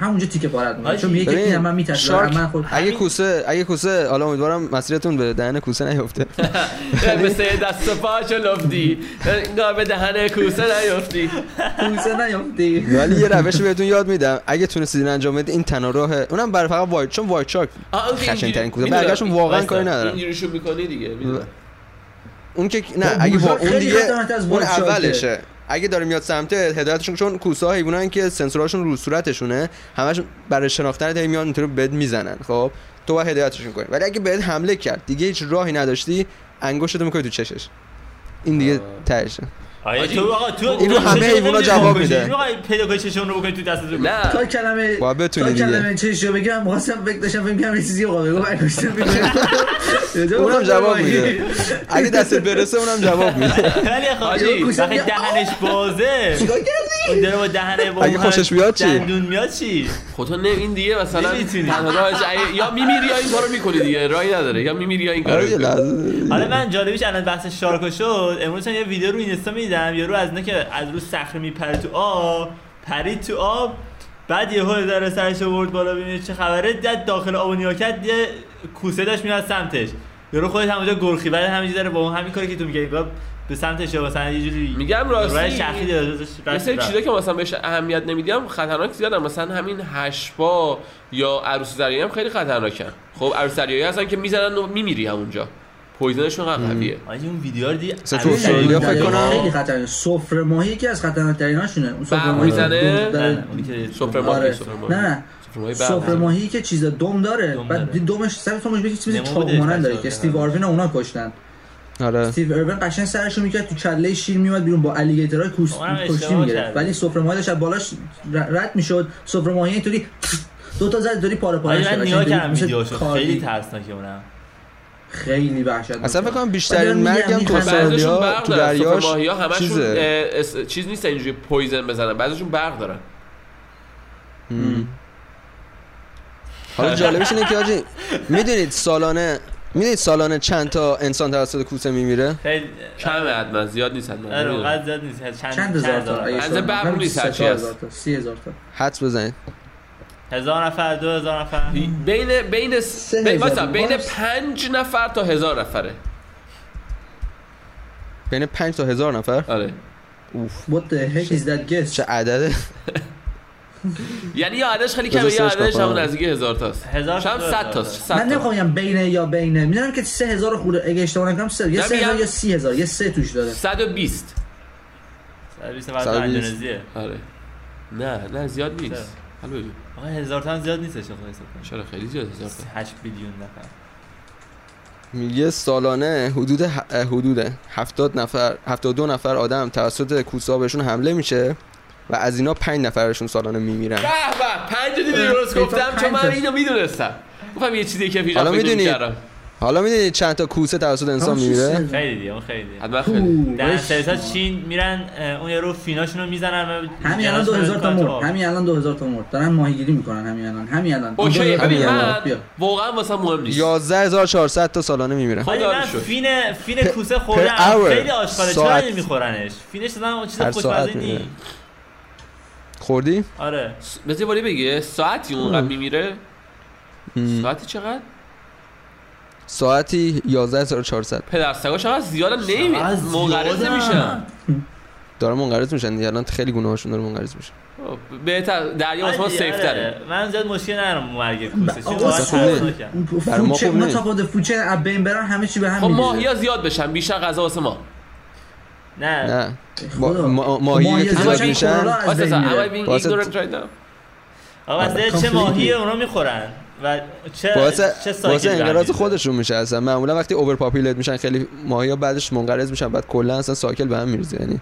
همونجا تیکه پارت می‌کنه چون میگه که من میترسم. shark من خود اگه کوسه اگه کوسه حالا امیدوارم مسیرتون به دهن کوسه نیفته. مثل دست و پاچو لفتی انگار به دهن کوسه نیفتی. کوسه نیافتی ولی یه روش بهتون یاد میدم. اگه تونستید این انجام بدید این تنها راه اونم برای فقط white چون white shark خشن ترین کوسه. برگشتون واقعا. کاری ندارم. اینجوریشو می‌کنی دیگه اون که نه اگه با اون دیگه اون. اولشه. اگه داره میاد سمت هدایتشون چون کوسه ها حیوانن که سنسوراشون رو صورتشونه همشون برای شناختن هی میان اینطوری بد می‌زنن خب؟ تو باید هدایتشون کنی. ولی اگه بهت حمله کرد دیگه هیچ راهی نداشتی انگشتتو می‌کنی تو چشش. این دیگه تهشه. تو آقا تو این رو چشم همه نمی‌تونی جواب. میده. می‌خوای پیدا کنی چشم رو بکنی تو دستت رو نه. تا کلمه باید بتونی دیگه. کلمه چش رو بگم واسم فکر داشتم فکر کنم چیزی رو بگم. بگم اونم جواب میده. اگه دستت برسه اونم جواب میده. ولی حاجی، خب وقتی دهنش بازه. چیکار کردی؟ اون داره با دهنه با اگه خوشش بیاد چی؟ دندون میاد چی؟ خب تو نه این دیگه مثلا یا میمیری یا این کارو می‌کنی دیگه راهی نداره. یا میمیری یا این کارو آره لحظه. حالا من جالبیش الان بحث شارکو شد. امروز یه ویدیو رو اینستا می‌دیدم یارو از که از رو صخره میپره تو آب پرید تو آب. بعد یهو داره سرش آورد بالا ببینید چه خبره. دید داخل آب و کرد یه کوسه داشت میاد سمتش. یارو خودش همونجا گرخی بعد همینجوری داره با اون همین کاری که تو میگی به سمتش مثلا یه جوری میگم راستی راه شخصی یه رفت. چیزا که مثلا بهش اهمیت نمیدیم خطرناک زیادن مثلا همین هشبا یا عروس دریایی هم خیلی خطرناکن. خب عروس دریایی هستن که می‌زنن و میمیری همونجا. پویزنشون خیلی قویه آجی اون ویدیو رو دی مثلا تو استرالیا فکر کنم. خیلی خطرناک. سفره ماهی یکی از خطرناک‌تریناشونه. اون سفره ماهی می‌زنه؟ سفره ماهی آره. سفره ماهی. نه نه. سفره ماهی که چیز دم داره. بعد. دمش سر تو مش چیز نمو چاق بوده مانند داره که استیو آروین اونا کشتن. آره. استیو اروین قشنگ سرشو می‌کرد تو کله شیر میومد بیرون با الیگیتورهای کوس کشتی می‌گرفت. ولی سفره ماهی داشت بالاش رد می‌شد. سفره ماهی اینطوری دو تا زد داری پاره پاره ویدیوشو کاردی. خیلی ترسناکه اونم. خیلی وحشت اصلا فکر کنم بیشترین مرگم میگم تو استرالیا تو دریاش سفره ماهی ها همشون چیز نیست اینجوری پویزن بزنن. بعضیشون برق دارن. حالا جالبش اینه که آجی می‌دونید سالانه می‌دونید سالانه چند تا انسان توسط کوسه میمیره؟ خیلی کمه حتما زیاد نیست حتما آره زیاد نیست چند چند هزار تا؟ از برق نیست سه هرچی چهار هست. هزار تا. سی هزار تا. حدس بزنید. هزار نفر دو هزار نفر. بین بین سه بین هزار مثلا بین باز. پنج نفر تا هزار نفره. بین 5 تا هزار نفر؟ آره. What the heck is that guess? چه عدده؟ یعنی یا عددش خیلی کمه یا عددش. همون نزدیک هزار تاست. هزار صد دو تاست. من نمی‌خوام بگم بینه یا بینه می‌دونم که سه هزار خورده. اگه اشتباه نکنم سه یا نه، سه هزار میگم- یا سی هزار. یه سه توش داره. 120 سرویس فرد صد و بیست. اندونزیه. آره. نه نه زیاد نیست. چرا؟ آقا هزار تا زیاد نیستش آقا حساب کن چرا؟ خیلی زیاد هزار تا. 8 بیلیون نفر. میگه سالانه حدود ه- حدود 70 نفر 72 نفر آدم توسط کوسا بهشون حمله میشه و از اینا 5 نفرشون سالانه میمیرن. به به پنج دیدی درست گفتم چون من. اینو می‌دونستم. گفتم یه چیزی که پیش حالا می‌دونی؟ حالا می‌دونید چند تا کوسه توسط انسان میمیره خیلی دیگه اون خیلی دیگه. حتما خیلی در سریتا چین میرن اون یارو فیناشون رو می‌زنن همین الان جنازه‌شون رو 2000 تا مرد. همین الان 2000 تا مرد دارن ماهیگیری می‌کنن همین الان همین الان اوکی 2000 تا ببین مرد. من بیا. واقعا واسه مهم نیست 11400 تا سالانه میمیرن. ولی خدا. فین فین کوسه خوردم hour. خیلی آشغاله چرا. نمیخورنش فینش دادن چیز خوشمزه ساعت نی میمیره خوردی؟ آره بذار باری بگه ساعتی اونقدر میمیره. ساعتی چقدر ساعتی 11400 پدر سگا چقدر زیاده؟ نمی منقرض زیادن. نمیشن داره منقرض میشن. دیگه الان خیلی گناهاشون داره منقرض میشه. خب، بهتر دریا واسه ما آره، سیف. تره من زیاد مشکل ندارم مرگ کوسه. چون خوب نه. ما فوچه خوب نیست. تا خود فوچه از بین برن همه چی به هم خب می‌ریزه. ماهیا زیاد بشن. بیشتر غذا واسه ما. نه. نه. خدا. ما- ما- ماهی که زیاد زیاد میشن. واسه بین am I میره. being واسه- ignorant right now آقا چه. ماهی اونا می‌خورن؟ و چه باعث چه باعث cycle ی انقراض؟ خودشون میشه اصلا معمولا وقتی overpopulate میشن خیلی ماهی ها بعدش منقرض میشن بعد کلا اصلا cycle به هم میریزه یعنی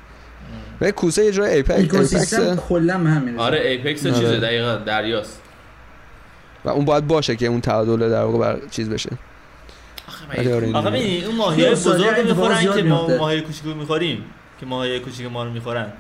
و کوسه یه جای اکوسیستم apex کلا به هم میریزه آره apex آره. چیزه دقیقاً دریاست و اون باید باشه که اون تعادل در واقع بر چیز بشه آره دیگه. ببین اون ماهی بزرگ می‌خورن که ما. ماهی کوچیکو می‌خوریم که ماهی کوچیک ما رو می‌خورن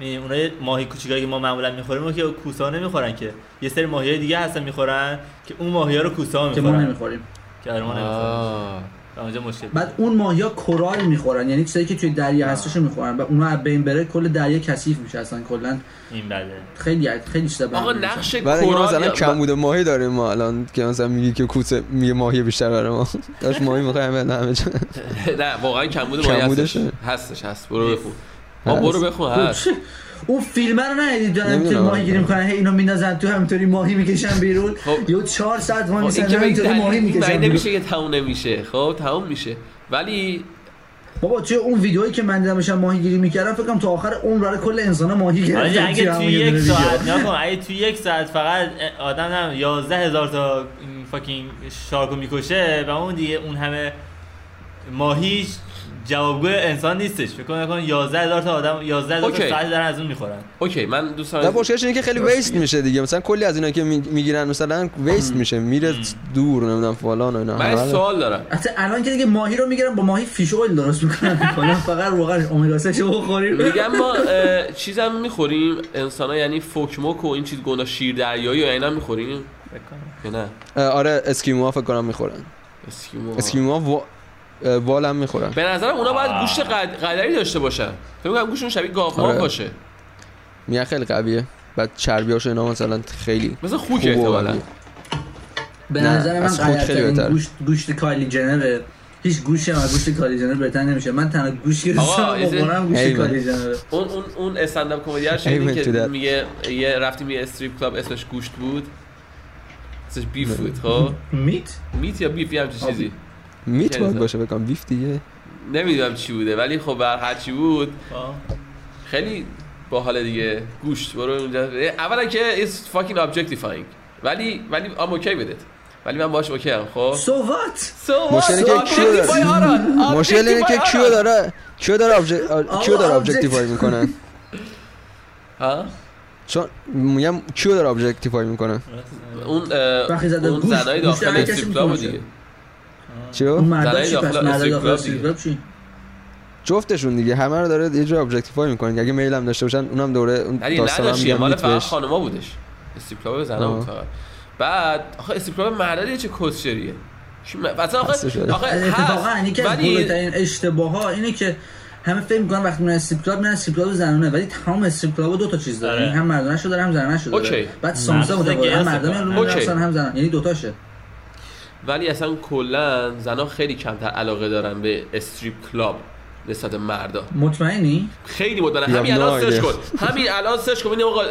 اونای ماهی کوچیکایی که ما معمولا می‌خوریم و که کوسه ها نمی‌خورن که. یه سری ماهی دیگه هستن می‌خورن که اون ماهی ها رو کوسه ها که ما می‌خورن. نمی‌خوریم. که ما نمی‌خوریم. اونجا مشکل. بعد اون ماهیا کورال می‌خورن. یعنی چیزایی که توی دریا هستشو می‌خورن و اونا از بین بره کل دریا کثیف میشه اصلا کلا. این بده خیلی خیلی چیزا هم آقا. نقش کورال مثلا یا- کمبود ماهی داریم ما الان که مثلا میگی که کوسه میگه ماهی بیشتر برای ما. داشت ماهی می‌خوایم همه نه واقعا کمبود ماهی هستش. هستش هست. برو بخون. ما. برو بخون هست اون فیلم رو ندیدید دارن توی نمی‌دونم. ماهی گیری می‌کنن هی اینو میندازن تو همینطوری ماهی می‌کشن بیرون خب. یا چهار ساعت ماهی خب، میسن که همینطوری ماهی می‌کشن بیرون نمیشه که تموم نمیشه خب تموم میشه ولی بابا توی اون ویدئویی که من دیدم داشتن ماهی گیری می‌کردن فکر کنم تا آخر عمر برای کل انسان ماهی گرفتن اگه توی یه یک. ساعت نیا کن اگه توی یک ساعت فقط آدم هم 11 هزار تا fucking shark و می‌کشه و اون دیگه اون همه ماهی جوابگوی انسان نیستش. فکر کن نکن 11 هزار تا آدم 11 هزار تا. ساعت دارن از اون می‌خورن. okay من دوست دارم مشکلش اینه که خیلی waste میشه دیگه. مثلا کلی از اینا که می- می‌گیرن مثلا waste میشه. میره دور نمی‌دونم فلان و اینا. من رو- سوال دارم. حتی الان که دیگه ماهی رو می‌گیرن با ماهی fish oil درست می‌کنن. فقط واقعا امگا 3 شو بخوریم. میگم ما اه، چیزم می‌خوریم. انسان ها یعنی فوکموک و این چیز گناه شیر دریایی و اینا می‌خوریم. کنم. نه؟ آره اسکیموها فکر کنم می‌خورن. اسکیمو اسکیموها وا... اه، وال هم می‌خورن. به نظرم اونا باید گوشت قد- قدری داشته باشن. فکر کنم گوشتشون شبیه گاو آره. باشه. میگن خیلی قویه. بعد چربیاش و اینا مثلا خیلی مثل خوک احتمالاً. به نظر من بهتره. گوشت گوشت کایلی جنره. هیچ گوشی هم از گوشت کایلی جنر بهتر نمیشه. من تنها is it- بخورم گوشت Amen. کایلی جنره. اون اون اون استنداپ کمدی Amen شنیدین to که. میگه یه رفتیم یه strip club اسمش گوشت بود. اسمش beef بود خب. meat؟ meat یا beef یه همچین چیزی. meat خیلی باید زیاد. باشه بکنم beef دیگه نمی‌دونم چی بوده ولی خب بر هر چی بود. خیلی باحال دیگه گوشت برو اونجا اولا که is fucking objectifying ولی ولی I'm okay with it ولی من باش okay ام خب so what So مشکل what? اینه که کیو داره؟ Objectify آران. مشکل اینه که کیو. داره کیو داره کیو داره objectify می‌کنن ها چون میگم کیو داره objectify می‌کنن اون اون زنای داخل strip می‌تونه دیگه چیو اون مردا چی پس؟ داخل مردا داخل چی؟ جفتشون دیگه همه رو داره یه جور objectify می‌کنن اگه میل هم داشته باشن اونم دوره اون ولی داستان هم میگم مال فقط بهش. خانما بودش. strip club زنا بود. فقط. بعد آخه مردا دیگه چه م- مثلا آخه شده. آخه اتفاقا هست یکی از بزرگترین اشتباه ها اینه که همه فکر می‌کنن وقتی میرن strip club میرن strip club زنانه ولی تمام strip club دو تا چیز داره. آره. یعنی هم مردانه داره هم زنانه داره okay. بعد سانسا متفاوته هم گیاس مردان داره. میان okay. رقصن هم زنان یعنی دو تاشه. ولی اصلا کلا زنا خیلی کمتر علاقه دارن به strip club نسبت مردا. مطمئنی؟ خیلی You همین الان search. کن. همین الان search کن. ببین آقا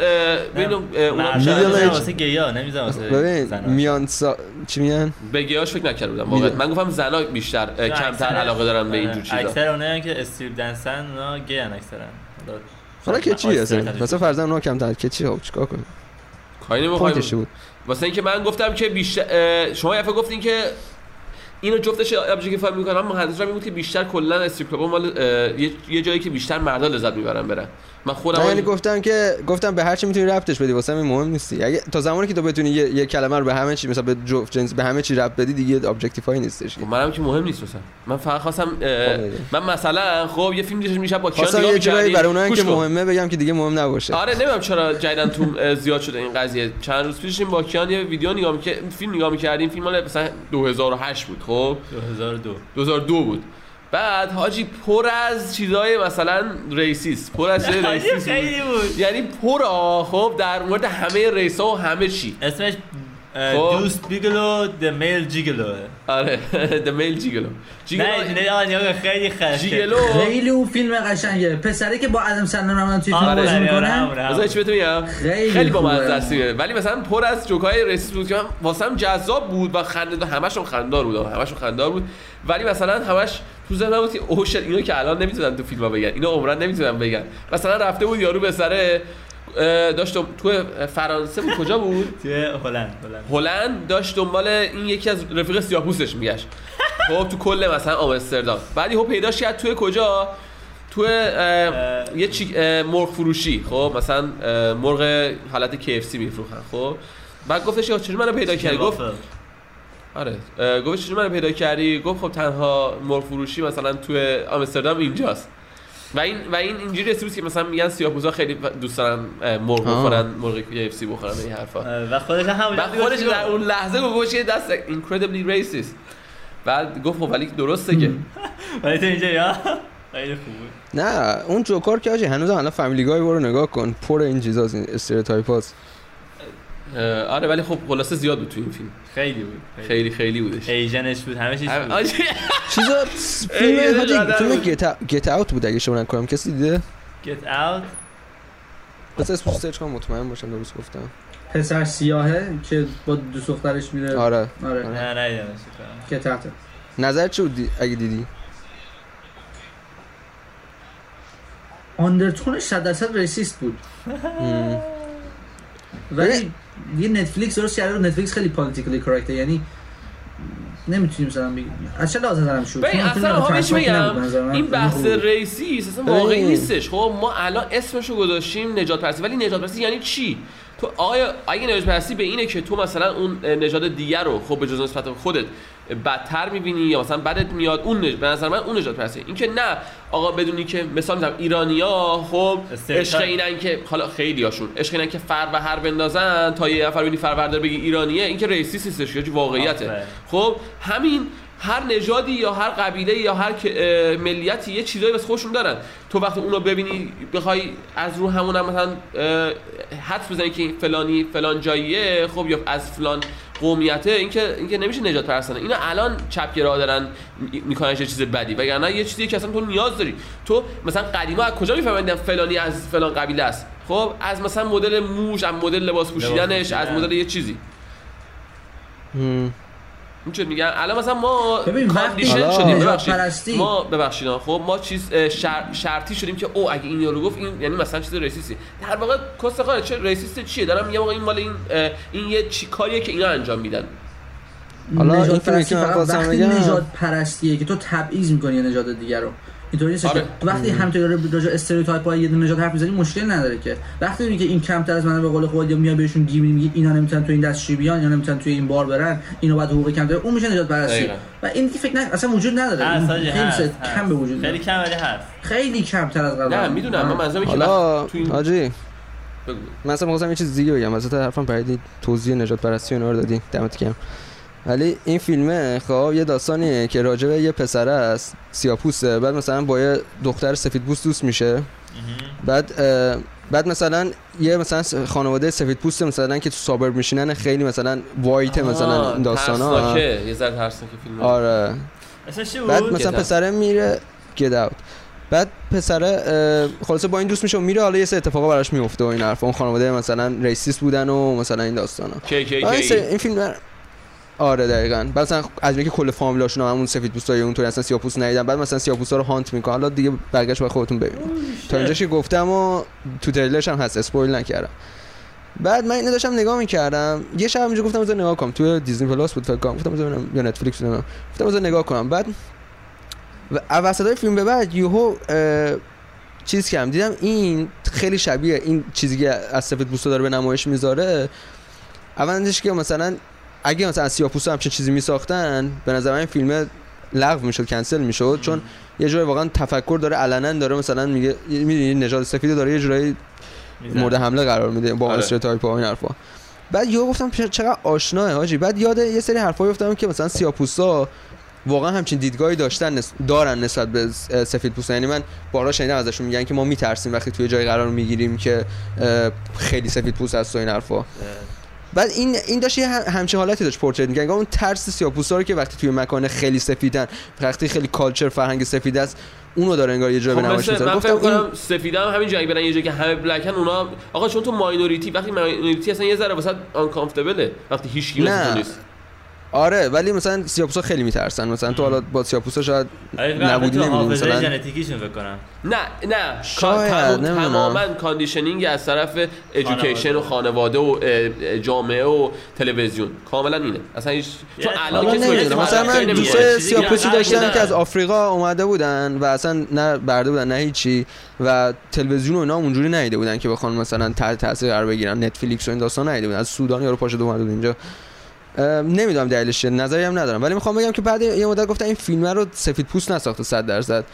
ببین. واسه گیا نمیزن واسه. میان سا... چی میگن؟ بگیاش فکر نکرده بودم واقعا. من گفتم زنا بیشتر کمتر علاقه دارن به این جور آره، چیزا. اکثر اونایی که strip dance ان اونا گی ان اکثرا. حالا- که چی تدریج. مثلا فرضاً اونا کمتر. که چی؟ خب چیکار کنیم؟ کاری نمی‌خوایم. بود؟ واسه اینکه من گفتم که بیشتر شما یه گفتین که اینو جفتش objectify می‌کنن من منظورم این بود که بیشتر کلا strip club مال یه جایی که بیشتر مردا لذت می‌برن برن. من خودم یعنی گفتم که گفتم به هر چی می‌تونی ربطش بدی واسه این مهم نیستی. اگه تا زمانی که تو بتونی یه, یه کلمه رو به همه چی مثلا به جفت جنس به همه چی ربط بدی دیگه objectify نیستش. خب منم که مهم نیست مثلا من فقط خواستم خب، من مثلا خب یه فیلم دیدم میشه با کیان خواستم نگاه می‌کردیم. برای اونایی که. مهمه بگم که دیگه مهم نباشه. آره نمی‌دونم چرا جدیدن تو زیاد شده این قضیه. چند روز پیش این با کیان یه ویدیو نگاه می‌کرد فیلم نگاه می‌کردیم. فیلم مال مثلا 2008 بود خب؟ 2002 2002 بود. بعد حاجی پر از چیزای مثلا ریسیست پر از چیزای خیلی بود. یعنی پر خب در مورد همه ریسا و همه چی. اسمش خب. Deuce Bigalow the male gigolo آره the male gigolo gigolo نه نه خیلی خسته gigolo خیلی اون فیلم قشنگه. پسری که با ادم سندلر هم توی فیلم آره، بازی آره، می‌کنه. آره، آره. چی میگم خیلی خیلی با. مزه است. ولی مثلا پر از جوکای racist بود که من واسم جذاب بود و خنده همشون خنددار بود همشون خنددار بود. ولی مثلا همش تو ذهنم بود oh shit، اینو که الان نمی‌تونن تو فیلم بگن اینو عمرن نمی‌تونن بگن مثلا رفته بود یارو به سر اه، داشت تو فرانسه بود کجا بود؟ توی هلند هلند. داشت دنبال این یکی از رفیق سیاپوسش میگشت. خب تو کل مثلا آمستردام. بعد یهو پیداش کرد توی کجا؟ تو یه چی مرغ فروشی. خب مثلا مرغ حالت KFC میفروختن خب بعد گفتش چجوری منو پیدا کردی؟ گفت. آره. گفت چجوری منو پیدا کردی؟ گفت خب تنها مرغ فروشی مثلا تو آمستردام اینجاست. و این و این اینجوری رسید که مثلا میگن سیاپوستا خیلی دوست دارن مرغ. بخورن مرغ KFC بخورن این حرفا. و خودش هم بعد خودش در اون لحظه گفت که that's incredibly racist. بعد گفت خب ولی درسته که. ولی تو اینجا یا؟ نه اون جوکار که آجی هنوز الان Family Guy برو نگاه کن. پر این چیزاست این stereotype هاست. آره ولی خب خلاصه زیاد بود تو این فیلم. خیلی بود خیلی. خیلی بودش. Asian ش بود همه چیز بود. آجی، چیزا فیلم حاجی جادر فیلم بود. Get Out بود اگه شما نکنم. کسی دیده؟ Get out بس اسمش search کنم مطمئن باشم درست گفتم. پسر سیاهه که با دو دخترش میره. آره. آره. نه نیدمش که تحت نظر چی بود اگه دیدی؟ undertone ش 100 درصد racist بود. ولی یه نتفلیکس درست کرده بود نتفلیکس خیلی politically correct ه یعنی نمی‌تونیم مثلا بگیم از چه ببین چون فیلم اصلا نظر من. این فیلم بحث. racist اصلا. واقعی نیستش خب ما الان اسمشو گذاشتیم نژادپرستی ولی نژادپرستی یعنی چی تو آیا اگه نژادپرستی به اینه که تو مثلا اون نژاد دیگر رو خب به جز نسبت خودت بدتر می‌بینی یا مثلا بدت میاد اون نژ... به نظر من اون نژادپرستی این که نه آقا بدونی که مثال می‌زنم ایرانیا خب. عشق اینن که حالا خیلی هاشون عشق اینن که فروهر بندازن تا یه نفر ببینی فروهر داره بگی ایرانیه این که racist نیستش یا واقعیته. خب همین هر نژادی یا هر قبیله یا هر ملیتی یه چیزایی واسه خودشون دارن تو وقتی اونو ببینی بخوای از رو همون هم مثلا حدس بزنی که فلانی فلان جاییه خب یا از فلان قومیته این که این که نمیشه نجات پرستانه. اینا الان چپگرا دارن می- میکننش یه چیز بدی. وگرنه یه چیزی که اصلا تو نیاز داری. تو مثلا قدیما از کجا میفهمیدن فلانی از فلان قبیله است؟ خب از مثلا مدل موش از مدل لباس پوشیدنش پوشیدن. از مدل یه چیزی. چه میگن الان مثلا ما condition شدیم نژاد ببخشید. ما ببخشید خب ما چیز شر... شرطی شدیم که او اگه این یارو گفت این یعنی مثلا چیز racist ی در واقع حالا چه racist چیه؟ دارم میگم آقا این مال این این یه چی کاریه که اینا انجام میدن. حالا این نژاد که من فقط خواستم وقتی بگم- نجات پرستیه که تو تبعیض می‌کنی نژاد دیگر رو. اینطوری نیست آره. که تو وقتی همینطوری راجع stereotype های یه نژاد حرف می‌زنی مشکل نداره که. وقتی میگی که این کمتر از منه به قول خود یا میای بهشون گیر میگی اینا نمی‌تونن تو این دستشویی بیان یا نمی‌تونن توی این بار برن اینو باید حقوق کم داره اون میشه نژادپرستی. و این فکر نه اصلا وجود نداره. این. کم به وجود خیلی میاد کم ولی هست. خیلی کمتر از قبل. نه می‌دونم من منظورم اینه که تو حاجی بگو. من اصلا می‌خواستم یه چیز دیگه بگم. مثلا حرفم پریدی توضیح نجات پرستی و اینا رو دادی. دمت گرم. ولی این فیلمه خب یه داستانیه که راجع به یه پسر است سیاپوسته بعد مثلا با یه دختر سفید پوست دوست میشه. بعد بعد مثلا یه مثلا خانواده سفید پوست مثلا که تو سابر میشینن خیلی مثلا وایت مثلا این داستانا. یه ذره ترسناکه فیلم آره. بعد مثلا. پسره میره Get Out بعد پسره خلاصه با این دوست میشه و میره حالا یه سری اتفاقا براش میفته و این حرفا اون خانواده مثلا racist بودن و مثلا این داستانا کی کی این, سری- کی این فیلم. آره دقیقاً. بعد مثلا از اینکه کل فامیلاشون هم همون سفید پوستای اونطوری اصلا سیاپوس ندیدن بعد مثلا سیاپوستا رو hunt می‌کنن. حالا دیگه برگشت با خودتون ببینید. تا اینجاش که گفتم و تو تریلرش هم هست. spoil نکردم. بعد من اینو داشتم نگاه می‌کردم. یه شب اینجا گفتم بذار نگاه کنم. تو Disney Plus بود فکر کنم. گفتم بذار ببینم یا نتفلیکس نمی‌دونم. گفتم بذار نگاه کنم. بعد و وسطای فیلم به بعد اه، چیز کردم. دیدم این خیلی شبیه این چیزی که از سفید پوستا داره به نمایش می‌ذاره. اولش که مثلا اگه مثلا از سیاه‌پوستا همچین چیزی میساختن به نظر من این فیلم لغو می‌شد کنسل می‌شد چون یه جای واقعا تفکر داره علنا داره مثلا میگه می‌دونی نژاد سفید داره یه جورایی. مورد حمله قرار میده با آره. استریوتایپ و این حرفا. بعد یهو گفتم چقدر آشناه حاجی. بعد یاد یه سری حرفایی افتادم که مثلا سیاپوستا واقعا همچین دیدگاهی داشتن دارن نسبت به سفید پوستا یعنی من بارها شنیدم ازشون میگن که ما میترسیم وقتی توی جای قرار می‌گیریم که خیلی سفید پوست هست و این حرفا. بعد این این داشت همچین حالتی داشت portray می‌کرد. اون ترس سیاپوستا رو که وقتی توی مکان خیلی سفیدن وقتی خیلی culture فرهنگ سفید است اونو داره انگار یه جای خب به نمایش می‌ذاره. من فکر گفتم این سفیدا هم همین جایی برن یه جایی که همه black ان اونا آقا چون تو minority وقتی minority اصلا یه ذره واسه uncomfortable ه وقتی هیچ کی نیست. آره ولی مثلا سیاپوسا خیلی میترسن. مثلا تو حالا با سیاپوسا شاید آره، نبودی نمی‌دونی حافظه مثلا ژنتیکیشون فکر کنم. نه نه. شاید،. تماما conditioning از طرف education و خانواده و جامعه و تلویزیون. کاملا اینه. اصلا هیچ چون الان واسه مثلا من. دوست سیاپوسی نه، داشتم. که از آفریقا اومده بودن و اصلا نه برده بودن نه هیچی و تلویزیون و اینا اونجوری ندیده بودن که بخوان مثلا تحت تاثیر قرار بگیرن. Netflix و این داستان ندیده بودن. از سودان یارو پاشو اومده بود اینجا. نمی‌دونم دلیلش چیه نظری هم ندارم. ولی می‌خوام بگم که بعد یه مدت گفتن این فیلم رو سفید پوست نساخته 100 درصد.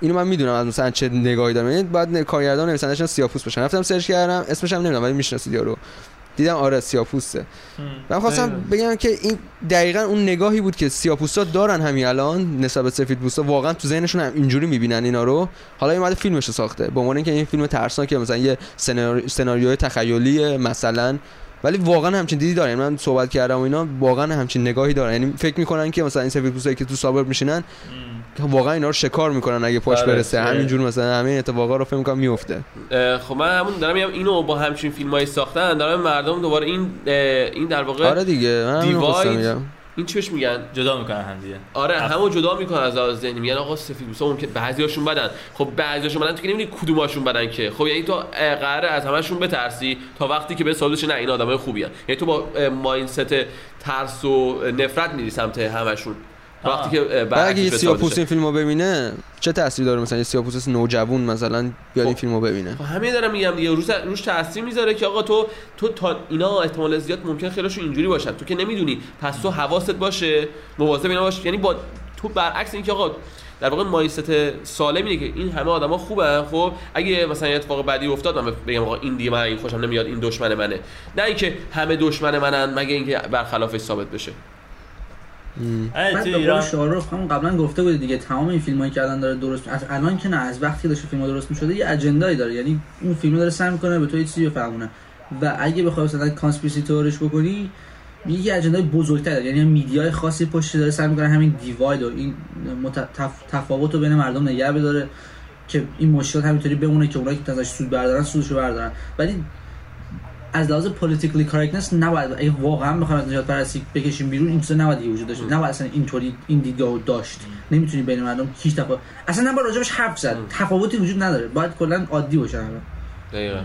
اینو من می‌دونم از مثلا چه نگاهی دارم. یعنی بعد کارگردان نویسنده‌اش سیاپوست باشن. رفتم سرچ کردم اسمش هم نمی‌دونم ولی می‌شناسید یارو. دیدم آره سیاپوسته من خواستم بگم که این دقیقا اون نگاهی بود که سیاپوستا دارن همین الان نسبت به سفید پوستا. واقعا تو ذهنشون هم اینجوری می‌بینن اینا رو. حالا این اومده فیلمش ساخته. به عنوان اینکه این فیلم ترسناکه مثلا یه سناریو سناریوی تخیلیه مثلا ولی واقعا همچین دیدی داره من صحبت کردم و اینا واقعا همچین نگاهی دارن. یعنی فکر می‌کنن که مثلا این سفید پوستایی که تو سابرب میشینن واقعا اینا رو شکار می‌کنن اگه پاش آره، برسه. آره. همینجور مثلا همین اتفاقا رو فکر می‌کنم میفته خب من همون دارم میگم اینو با همچین فیلمایی ساختن دارم مردم دوباره این این در واقع آره دیگه من دیواید. این چی بهش میگن؟ جدا می‌کنن هم دیگه. آره اف- همو جدا می‌کنن از لحاظ ذهنی. میگن آقا سفیدپوستا ممکن بعضیاشون بدن. خب بعضیاشون بدن تو که نمی‌دونی کدوماشون بدن که. خب یعنی تو قراره از همشون بترسی تا وقتی که به شه نه این آدمای خوبی هن. یعنی تو با مایندست ترس و نفرت میری سمت همشون وقتی. که اگه یه سیاپوس. این فیلمو ببینه چه تاثیری داره مثلا یه سیاپوس نوجوان مثلا بیاد این خب. فیلمو ببینه خب همین دارم میگم دیگه روش روش تاثیر می‌ذاره که آقا تو تو تا اینا احتمال زیاد ممکن خیلیشون اینجوری باشن تو که نمی‌دونی پس تو حواست باشه مواظب اینا باش یعنی با تو برعکس اینکه آقا در واقع مایندست سالم اینه که این همه آدما خوبن خب اگه مثلا یه اتفاق بدی افتاد من بگم آقا این دیگه من این خوشم نمیاد این دشمن منه نه اینکه همه دشمن منن مگه اینکه برخلافش ثابت بشه بعد تو ایران. شاهرخ هم قبلا گفته بودی دیگه تمام این فیلمایی که الان داره درست از الان که نه از وقتی که داشته فیلم درست می‌شده یه اجندایی داره. یعنی اون فیلم داره سعی می‌کنه به تو یه چیزی بفهمونه و اگه بخوای مثلا کانسپیرسی تئوریش بکنی میگه یه اجندای بزرگتر داره یعنی میدیای خاصی پشت داره سعی می‌کنه همین دیواید و این مت- تف- تفاوت رو بین مردم نگه بداره که این مشکلات همینطوری بمونه که اونایی که ازش سود بردارن سودشو بردارن. ولی از لحاظ پولیتیکلی کارکتنس نباید اگه واقعا بخوایم از نجات پرستی بکشیم بیرون این چیزا نباید دیگه وجود داشته نباید اصلا اینطوری این دیدگاهو داشت. نمی‌تونی بین مردم هیچ تفاوت اصلا نباید راجبش حرف زد. تفاوتی وجود نداره. باید کلا عادی باشه همه. دقیقاً.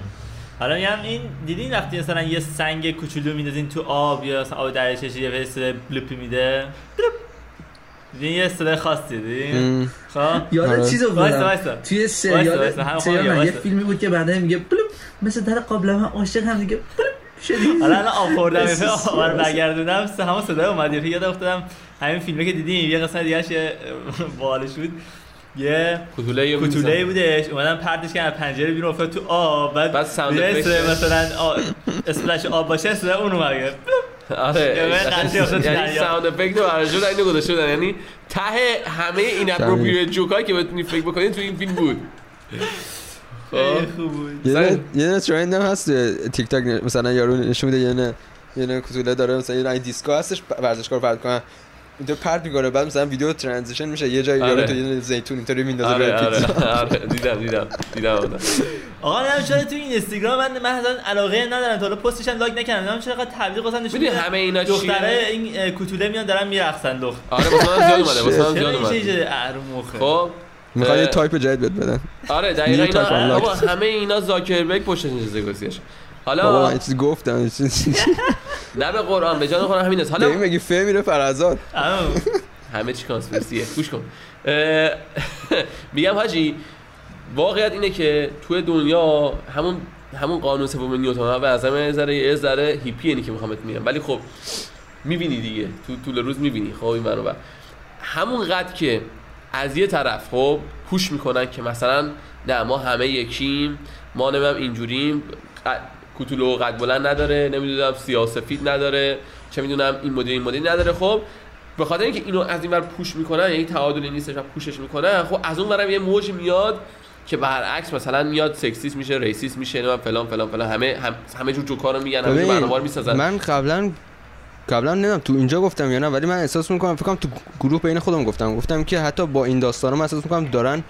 حالا میگم این دیدین وقتی مثلا یه سنگ کوچولو میندازین تو آب یا مثلا آب دریاچه یه ویس بلوپی میده؟ بلوپ. دیدین یه صدای خاصی دیدین. خب؟ یاد آره. چیزو بودم. وایسا توی سریال یه. فیلمی بود که بعدا میگه بلوپ مثل در قابلمه عاشق هم دیگه بلوپ شدی؟ حالا الان آب خوردم. اسم آب. برگردونم سه همون صدای اومد یه یاد افتادم. همین فیلمه که دیدیم یه قسمت دیگهش یه بالش بود. یه کتوله کوتوله بودش. اومدن پرتش کردن از پنجره بیرون افتاد تو آب. بعد بعد. مثلا splash آب باشه صدای اون اومد. آره. یعنی. sound effect رو براشون اینو گذاشته بودن. یعنی ته همه inappropriate جوکایی که بتونی فکر بکنید تو این فیلم بود. خب. یه یه trend هم هست تیک تاک مثلا یارو نشون میده یه نه یه نه کوتوله داره مثلا یه رنگ دیسکو هستش ورزشکار فرد کنن. اینطور پرت می‌کنه بعد مثلا ویدیو transition میشه یه جایی آره. تو یه زیتون اینطوری میندازه روی آره. پیتزا. آره آره دیدم دیدم دیدم. آقا نه چرا تو این اینستاگرام من من اصلا علاقه ندارم. تا حالا پستش هم لایک نکردم. نمی‌دونم چرا اینقدر تبلیغ واسه نشون. همه اینا دختره این کوتوله میان دارن میرقصن. دختر آره واسه من زیاد اومده واسه من چرا زیاد اومده. خب می‌خوان یه تایپ جدید بهت بدن. آره دقیقا اینا همه اینا زاکربرگ پشتش نشسته بابا حالا من یه چیزی گفتم. نه به قرآن به جان قرآن همین است. حالا میگی ف میره فرحزاد؟ همه چی conspiracy ه گوش کن. میگم حاجی واقعیت اینه که توی دنیا همون همون قانون سوم نیوتن به از یه ذره یه ذره هیپی اینی که می‌خوام بهت میگم. ولی خب می‌بینی دیگه. تو طول روز می‌بینی. خب این منو همون قد که از یه طرف خب پوش می‌کنن که مثلا نه ما همه یکیم ما نمیم اینجوریم ق- کوتولو قد بلند نداره نمی‌دونم سیاسفید نداره چه می‌دونم این مدل این مدل نداره. خب به خاطر اینکه اینو از این ور push می‌کنن یعنی تعادلی نیستش و push ش می‌کنن خب از اون ورم یه موج میاد که برعکس مثلا میاد sexist میشه racist میشه نمی‌دونم فلان فلان فلان همه هم همه جور جوکا رو میگن همه جور رو می‌سازن. من قبلا قبلا نمی‌دونم تو اینجا گفتم یا نه ولی من احساس می‌کنم فکر کنم تو گروه بین خودم گفتم. گفتم که حتی با این داستانا من احساس می‌کنم دارن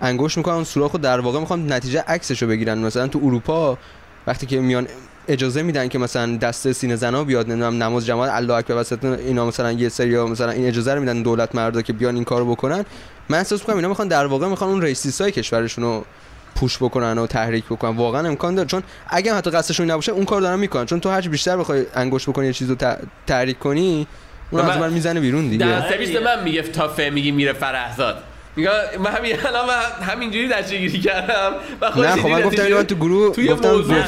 انگولک می‌کنن اون سوراخو در واقع می‌خوام نتیجه عکسشو بگیرن. مثلا تو اروپا وقتی که میان اجازه میدن که مثلا دسته سینه زنا بیاد نمی‌دونم نماز جماعت الله اکبر وسط اینا مثلا یه سری مثلا این اجازه رو میدن دولت مردا که بیان این کارو بکنن. من احساس می‌کنم اینا می‌خوان در واقع می‌خوان اون ریسیسای کشورشون رو پوش بکنن و تحریک بکنن. واقعا امکان داره. چون اگه حتی قصدشون نباشه اون کار دارن می‌کنن. چون تو هرچی بیشتر بخوای انگوش بکنی یه چیزو تحریک کنی اون از من- می‌زنه بیرون دیگه. در سرویس من میگه تا میگی میره فرهزاد. میگه من همین الان من همینجوری نتیجه گیری کردم و خودش نه خب من گفتم اینو تو گروه توی گفتم گفتم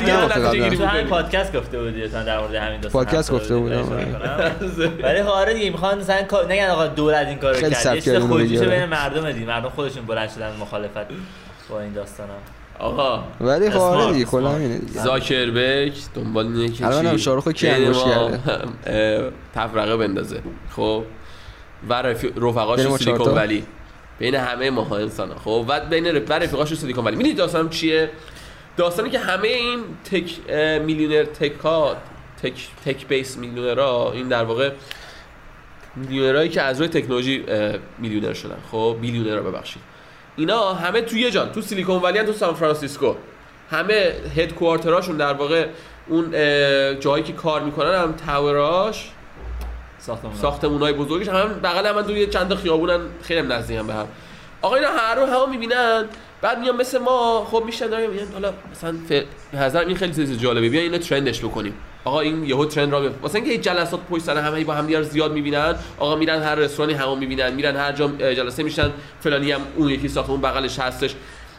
تو همین. پادکست گفته بودی تا در مورد همین داستان پادکست گفته. بودم، آره. ولی آره دیگه می‌خوان مثلا نگن آقا دولت این کارو خیلی کرد خودجوشه دیگه. بین مردم دی مردم خودشون بلند شدن مخالفت با این داستانا آقا ولی خب آره دیگه کلا. همینه دیگه زاکربرگ دنبال اینه که الان چی؟ هم شاهرخ رو کی انگوش کرده؟ تفرقه بندازه خب و رفقاش سیلیکون؟ ولی بین همه ماها انسان ها خب و بین رف... و رفیقاش تو سیلیکون ولی. می‌دونید داستانم چیه؟ داستانی که همه این تک میلیونر تک تک تک بیس میلیونرها این در واقع میلیونرهایی که از روی تکنولوژی میلیونر شدن. خب بیلیونرها ببخشید. اینا همه توی یه جان تو سیلیکون ولی تو سان فرانسیسکو. همه هدکوارتراشون در واقع اون جایی که کار می‌کنن هم تاوراش ساختمون ساختمونای بزرگش. هم بغل هم توی چند تا خیابونن خیلی هم نزدیک هم به هم. آقا اینا هر رو هم می‌بینن بعد میان مثل ما خب میشن داریم میگن حالا مثلا ف... این خیلی چیز جالبه بیاین اینو ترندش بکنیم. آقا این یهو ترند را بیفته واسه اینکه جلسات پشت سر همه با هم دیگه زیاد می‌بینن آقا میرن هر رستورانی همو می‌بینن میرن هر جا جلسه میشن فلانی هم اون یکی ساختمون بغلش هستش.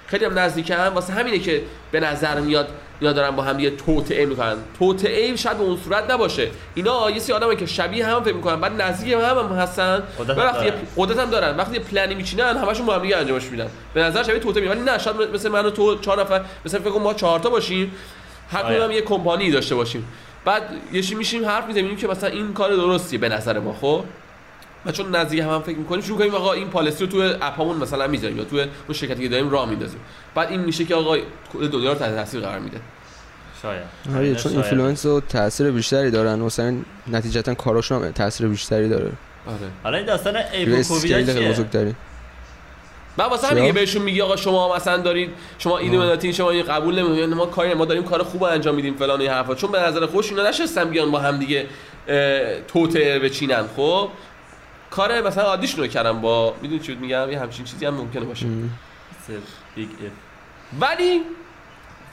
خیلی هم نزدیک هم واسه همینه که به نظر میاد اینا دارن با هم دیگه توطئه می‌کنن. توطئه شاید به اون صورت نباشه. اینا یه سری آدمن که شبیه هم فکر می‌کنن بعد نزدیک هم, هم هستن. و وقتی یه. قدرت هم دارن. وقتی یه پلنی میچینن همشون با هم دیگه انجامش میدن. به نظر شبیه توطئه میاد نه شاید مثل من و تو چهار نفر مثلا فکر کن ما چهار تا باشیم. هر. کدوم یه کمپانی داشته باشیم. بعد یه میشیم؟ حرف می‌زنیم. که مثلا این کار درستیه به نظر ما خب؟ و چون نزدیک هم, هم فکر می‌کنیم شروع کنیم آقا این policy رو توی app امون مثلا می‌ذاریم یا توی اون شرکتی که داریم راه میندازیم. بعد این میشه که آقا کل دنیا رو تحت تاثیر قرار میده. شاید. آره چون. influence و تاثیر بیشتری دارن مثلا نتیجتا کاراشون هم تاثیر بیشتری داره. آره. حالا این داستان کووید بزرگتری. من واسه؟ که بهشون میگی آقا شما مثلا دارید شما ایلومیناتی شما این قبول نمی‌کنید ما کاری ما داریم کار خوب انجام میدیم فلان این حرفا. چون به نظر خودش اینا نشستن بیان با هم دیگه توته بچینن خب؟ کار مثلا عادیشون رو کردم با می‌دونی چی میگم؟ یه همچین چیزی هم ممکنه باشه. بیگ ولی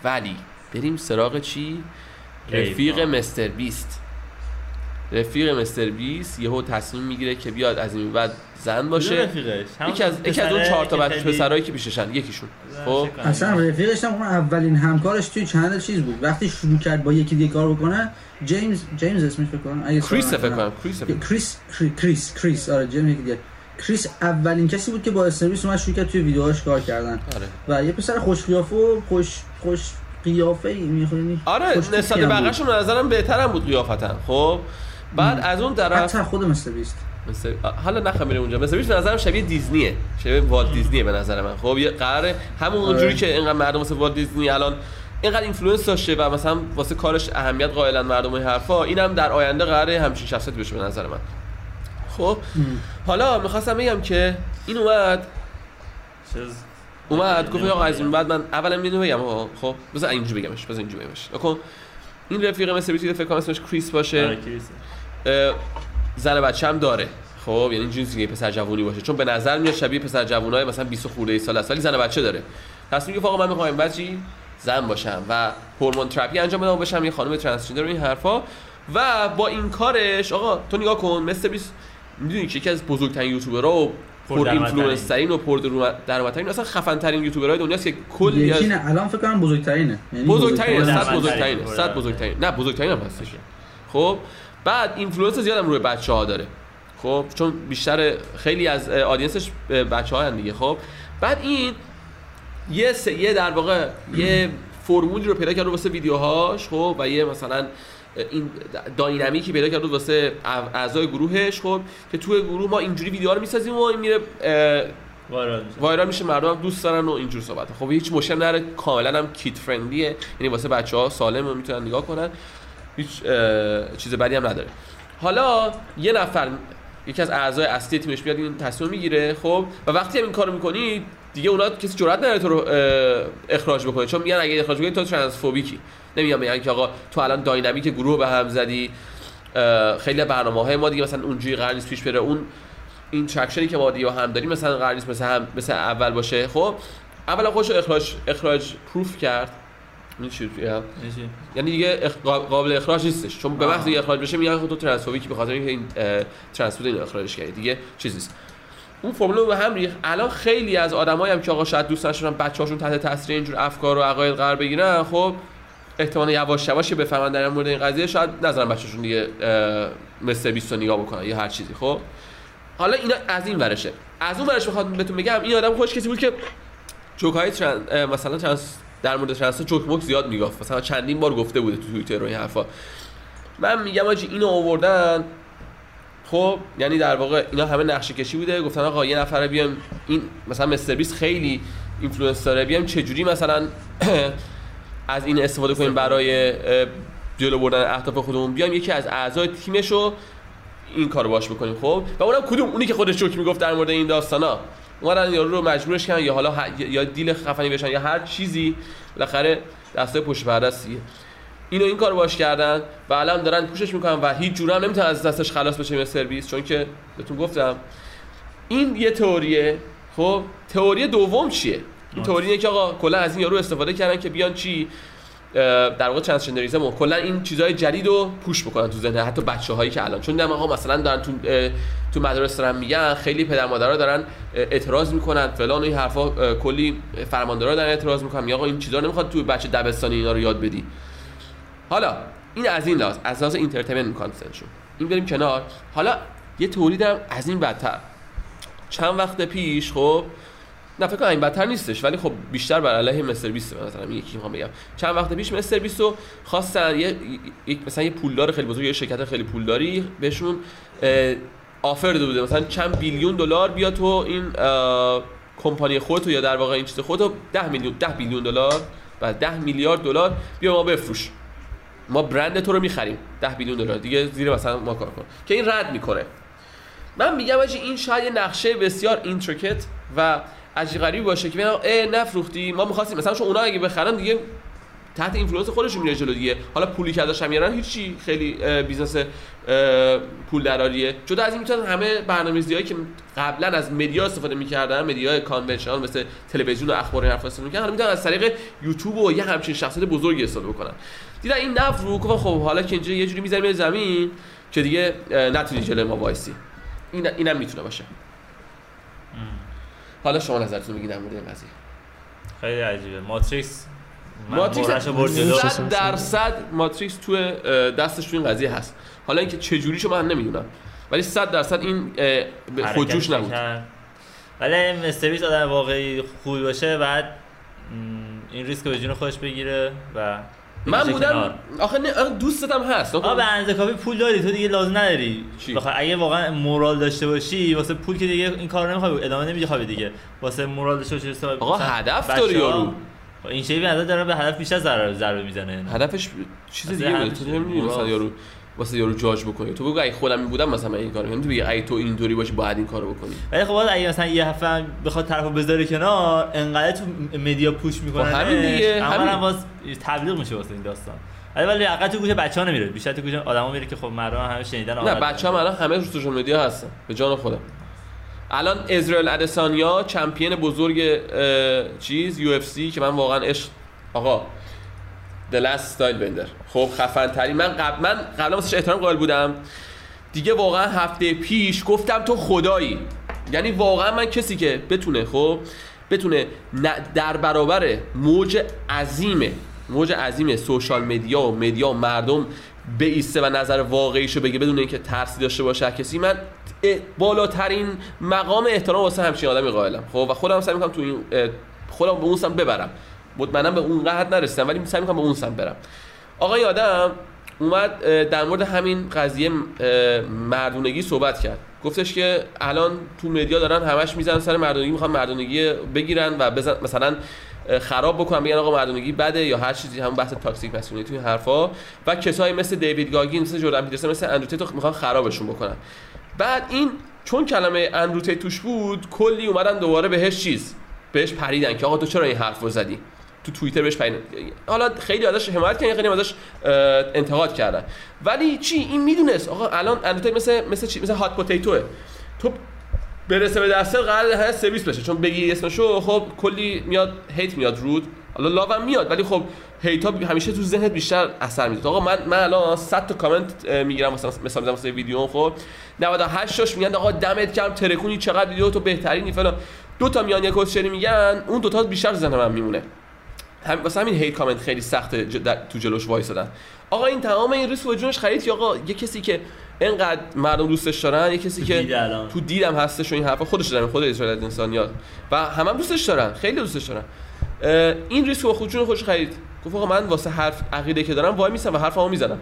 ولی بریم سراغ چی؟ رفیق. MrBeast. رفیق MrBeast یهو تصمیم می‌گیره که بیاد از این بعد زن باشه. یکی از یکی از اون چهار تا که بچه خیلی- پسرایی که پیششن یکیشون. خب. اصلا رفیقش هم اون اولین همکارش توی channel چیز بود. وقتی شروع کرد با یکی دیگه کار بکنه جیمز جیمز اسمش فکر کنم. اگه کریس فکر. کنم. کریس. کریس کری- کریس کریس. آره جیمز دیگه. کریس اولین کسی بود که با MrBeast اومد شروع کرد توی ویدیوهاش کار کردن. آره. و یه پسر خوش قیافه و خوش خوش قیافه ای می‌خونی؟ آره نسبت بقیه‌شون به نظرم بهترم بود قیافتن. خب بعد از اون طرف حتی خود Beast. مثل حالا نخم میره اونجا. مثل به نظرم شبیه دیزنیه. شبیه والت دیزنیه به نظر من. خب یه قراره همون آره. جوری که اینقدر مردم واسه والت دیزنی الان اینقدر influence داشته و مثلا واسه کارش اهمیت قائلن مردم و این حرفا اینم در آینده قراره همچین شخصیتی بشه به نظر من. خب؟ حالا می‌خواستم بگم که این اومد. چیز؟ اومد گفت آقا از این بعد من اولا اینو بگم خب؟ بذار اینجوری بگمش بذار اینجوری بگمش. نکن این رفیق مثل بیتی فکر کنم اسمش کریس باشه. آره، زن بچه هم داره. خب؟ یعنی جنسی که پسر جوونی باشه. چون به نظر میاد شبیه پسر جوونای مثلا 20 خورده ای سال است ولی زن بچه داره. تصمیم گرفت آقا من می‌خوام بچی زن باشم و هورمون تراپی انجام بدم و بشم یه خانم ترانسجندر و این حرفا. و با این کارش آقا تو نگاه کن مستر بیس می‌دونی که یکی از بزرگترین یوتیوبرها و پر پردرآمدترین. influence ترین و پر درآمدترین اصلا خفن ترین یوتیوبرهای دنیاست که کلی از یکی نه الان فکر کنم بزرگترینه. یعنی بزرگترین. صد بزرگترین. صد بزرگترین. نه بزرگترین هم هستش. خب بعد influence زیادم روی بچه ها داره. خب چون بیشتر خیلی از audience ش بچه ها دیگه. خب بعد این یه س... یه در واقع یه فرمولی رو پیدا کرد واسه ویدیوهاش خب و یه مثلا این داینامیکی پیدا کرد واسه اع- اعضای گروهش خب که توی گروه ما اینجوری ویدیوها رو می‌سازیم و این میره. وایرال میشه مردم دوست دارن و اینجور صحبت خب هیچ مشکل نره کاملا هم کیت فرندلیه یعنی واسه بچه ها سالم می‌تونن نگاه کنن هیچ چیز بدی هم نداره حالا یه نفر یکی از اعضای اصلی تیمش بیاد این تصمیم می‌گیره خب و وقتی هم این کارو می‌کنی دیگه اونا کسی جرئت نداره تو رو اخراج بکنه. چون میگن اگه اخراج بکنی تو ترانسفوبیکی. نمیگم میگن که آقا تو الان داینامیک گروه به هم زدی خیلی برنامه های ما دیگه مثلا اونجوری قرار نیست پیش بره. اون این ترکشنی که ما دیگه هم داریم مثلا قرار نیست مثل هم مثل اول باشه. خب اولا خودش اخراج اخراج پروف کرد. یعنی دیگه اخ... قابل اخراج نیستش. چون به. محض اینکه اخراج بشه میگن خب تو ترانسفوبیکی به خاطر اینکه این اه، ترانسفوب اینو اخراجش کردی. دیگه چیز نیست. اون فرمول به هم ریخت. الان خیلی از آدمایی هم که آقا شاید دوست داشتن بچه‌هاشون تحت تاثیر اینجور افکار و عقاید قرار بگیرن خب احتمال یواش یواش که بفهمن در مورد این قضیه شاید نذارن بچه‌شون دیگه مثل 20 رو نگاه بکنن یا هر چیزی خب. حالا اینا از این ورشه. از اون ورش بخوام بهتون بگم این آدم خوش کسی بود که جوک های ترن... مثلا ترنس در مورد ترنس جوک موک زیاد می‌گفت. مثلا چندین بار گفته بوده تو توییتر و این حرفا. من میگم آجی اینو آوردن خب یعنی در واقع اینا همه نقشه کشی بوده گفتن آقا یه نفر بیام این مثلا MrBeast خیلی influence داره بیام چجوری مثلا از این استفاده کنیم برای جلو بردن اهداف خودمون. بیام یکی از اعضای تیمش رو این کارو باش بکنیم خب؟ و اونم کدوم؟ اونی که خودش جوک می‌گفت در مورد این داستانا اومدن یارو رو مجبورش کردن یا حالا ه- یا deal خفنی بشن یا هر چیزی بالاخره دستای پشت پرده. اینو این کارو باش کردن و الان دارن پوشش می‌کنن و هیچ جوره هم نمی‌تونه از دستش خلاص بشه به سرویس چون که بهتون گفتم. این یه تئوریه. خب تئوری دوم چیه؟ این تئوری اینه که آقا کلا از این یارو استفاده کردن که بیان چی؟ در واقع ترانسجندریسم و کلا این چیزهای جدید رو پوش بکنن تو ذهن حتی بچه هایی که الان. چون دیدم آقا مثلا دارن تو تو مدارس دارن میگن خیلی پدر مادرها دارن اعتراض می‌کنن فلان و این حرفا کلی فرماندارا دارن اعتراض می‌کنن. میگن آقا این چیزا نمی‌خواد تو بچه دبستانی اینا رو یاد بدی. حالا این از این لحاظ از لحاظ entertainment content شون این بریم کنار. حالا یه تئوری هم از این بدتر. چند وقت پیش خب نه فکر کنم این بدتر نیستش ولی خب بیشتر بر علیه MrBeast نظرم. یکی می‌خوام بگم. چند وقت پیش MrBeast رو خواستن یه مثلا یه پولدار خیلی بزرگ یه شرکت خیلی پولداری بهشون offer داده بوده. مثلا چند billion دلار بیا تو این کمپانی خودتو یا در واقع این چیز خودتو 10 میلیون 10 billion دلار و 10 میلیارد دلار بیا ما بفروش. ما برند تو رو می‌خریم. 10 billion دلار. دیگه زیر مثلا ما کار کن که این رد می‌کنه. من میگم آجی این شاید یه نقشه بسیار intricate و عجیب غریبی باشه که بگن اه نفروختی ما می‌خواستیم مثلا چون اونا اگه بخرن دیگه تحت influence خودشون میره جلو دیگه. حالا پولی که ازش میارن هیچی. خیلی business پول دراریه جدا از این می‌تونن همه برنامه‌ریزی‌هایی که قبلا از media استفاده می‌کردن media ی conventional مثل تلویزیون و اخبار و حرفا استفاده می‌کردن حالا می‌تونن از طریق یوتیوب و یه همچین شخصیت بزرگی استفاده بکنن. دیدن این نفرو گفتن خب حالا که اینجا یه جوری می‌ذاریم زمین که دیگه نتونی جلوی ما وایسی. این اینم می‌تونه باشه. حالا شما نظرتون بگید در مورد این قضیه. خیلی عجیبه. ماتریکس ماتریکس برد جلو. صد درصد ماتریکس تو دستش تو این قضیه هست. حالا اینکه چه جوریشو من نمی‌دونم. ولی صد درصد این خودجوش نبود. ولی این مستر بیست آدم واقعی خوبی باشه بعد این ریسک رو به جون خودش بگیره و من بودم. آخه نه آخه دوستت هم هست آقا به اندازه کافی پول داری تو دیگه لازم نداری؟ بخوای اگه واقعا مورال داشته باشی واسه پول که دیگه این کارو نمی‌خوای ادامه نمیدی خوابی دیگه واسه مورال داشته باشی آقا هدف داره یارو. خب این شیوی نظر داره به هدف بیشتر ضرر ضربه می‌زنه هدفش چیز دیگه هدفش تو نمی‌دونی مثلا. یارو واسه یارو جاج بکنی. تو بگو اگه خودم این بودم مثلا این کارو تو بگی اگه تو اینطوری باشی باید این کارو بکنی. ولی خب اگه مثلا یه هفته هم بخواد طرفو بذاره کنار انقدر تو مدیا پوش می‌کنن خب همین دیگه، همین. هم باز تبلیغ میشه واسه این داستان. ولی ولی حقیقت تو گوش بچه‌ها نمیره. بیشتر تو گوش آدما میره که خب مردم همه شنیدن نه عادت بچه هم دارن. الان همه رو سوشال مدیا هستن. به جان خودم. الان اسرائیل ادسانیا چمپیون بزرگ چیز UFC که من واقعا عشق آقا The Last Stylebender. خب خفن ترین من قبل من قبلا واسش احترام قائل بودم. دیگه واقعا هفته پیش گفتم تو خدایی. یعنی واقعا من کسی که بتونه خب بتونه در برابر موج عظیمه موج عظیم social media و media و مردم بیسته و نظر واقعیشو بگه بدون اینکه ترسی داشته باشه کسی من بالاترین مقام احترام واسه همچین آدمی قائلم. خب و خودم سعی می‌کنم تو این خودم به اون سمت ببرم. مطمئنا به اون قحط نرسیدم ولی سعی می‌کنم به اون سمت برم. آقا این آدم اومد در مورد همین قضیه مردونگی صحبت کرد. گفتش که الان تو media دارن همش می‌زنن سر مردونگی می‌خوان مردونگی بگیرن و بزن مثلا خراب بکنن بگن آقا مردونگی بده یا هر چیزی همون بحث toxic masculinity توی حرفا. و کسایی مثل دیوید گاگین مثل جردن پیترسن مثل اندرو می‌خوان خرابشون بکنن. بعد این چون کلمه اندرو توش بود کلی اومدن دوباره بهش چیز بهش پریدن که آقا تو چرا این حرف رو زدی؟ تو توییتر بهش پریدن حالا خیلی ازش حمایت کردن خیلی ازش انتقاد کردن. ولی چی؟ این می‌دونست. آقا الان اندرو تیت مثل مثل چی؟ مثل هات پوتیتوه تو برسه به دسته قرار هر سرویس بشه. چون بگی اسمشو خب کلی میاد هیت میاد رود حالا لاوم میاد ولی خب هیتا همیشه تو ذهنت بیشتر اثر میده آقا من من الان 100 تا کامنت می‌گیرم مثلا مثلا می‌ذارم واسه ویدیو خب. 98 تاش میگن آقا دمت گرم ترکونی چقدر ویدیو تو بهترینی فلان. دو تا میان یک میگن اون دو تا بیشتر ذهن من میمونه. هم واسه همین هیت کامنت خیلی در- تو جلوش وایسادن. آقا این تمام این ریسک و جونش خرید یا آقا یه کسی که اینقدر مردم دوستش دارن یه کسی که. تو دیدم هستش و این حرفا خودش دارن خود اسرائیل انسانیات و همه هم دوستش دارن خیلی دوستش دارن. این ریسک و خودشون خودش خرید. گفت آقا من واسه حرف عقیده که دارم وای میسم و حرفمو می‌زنم.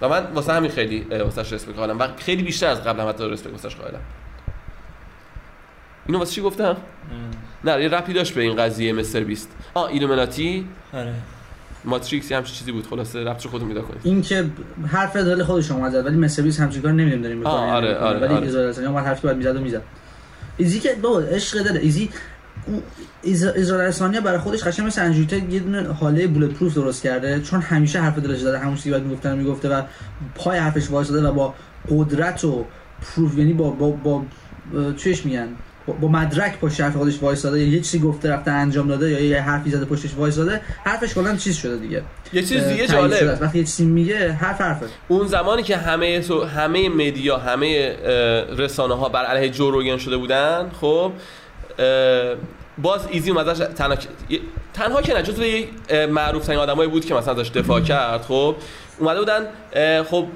و من واسه همین خیلی واسش respect قائلم. و خیلی بیشتر از قبل هم حتی respect واسش قائلم. اینو واسه چی گفتم؟ نه یه ربطی داشت به این قضیه مستر بیست. آ ایلومیناتی آره. ماتریکس همچین چیزی بود؟ خلاصه ربطش خودتون پیدا کنید این که حرف دل خودش اومد زد ولی مستر بیست همچین کار نمی‌دونیم داریم می‌کنیم آه، آره، آره، ولی آره. ایزرائیل ادسانیا اومد حرفی باید می‌زد و می‌زد. ایزی که بابا عشق داره. ایزی اون ایز- اسرائیل ادسانیا برای خودش قشنگ مثل اندرو تیته یه دونه هاله bulletproof درست کرده چون همیشه حرف دلش داره همون چیزی که باید می‌گفته رو و پای حرفش وایساده و با قدرت و پروف یعنی با با با اه، چیش میگن؟ با- مدرک پشت حرف خودش وایساده یه چیزی گفته رفته انجام داده یا یه حرفی زده پشتش وایساده حرفش کلا چیز شده دیگه. یه چیز دیگه جالب. وقتی یه چیزی میگه حرف حرفه. اون زمانی که همه سو- همه مدیا همه رسانه ها بر علیه جو روگن شده بودن خب باز ایزی اومد ازش تنها تنها که نه جزو معروف ترین آدمایی بود که مثلا ازش دفاع کرد خب اومده بودن خب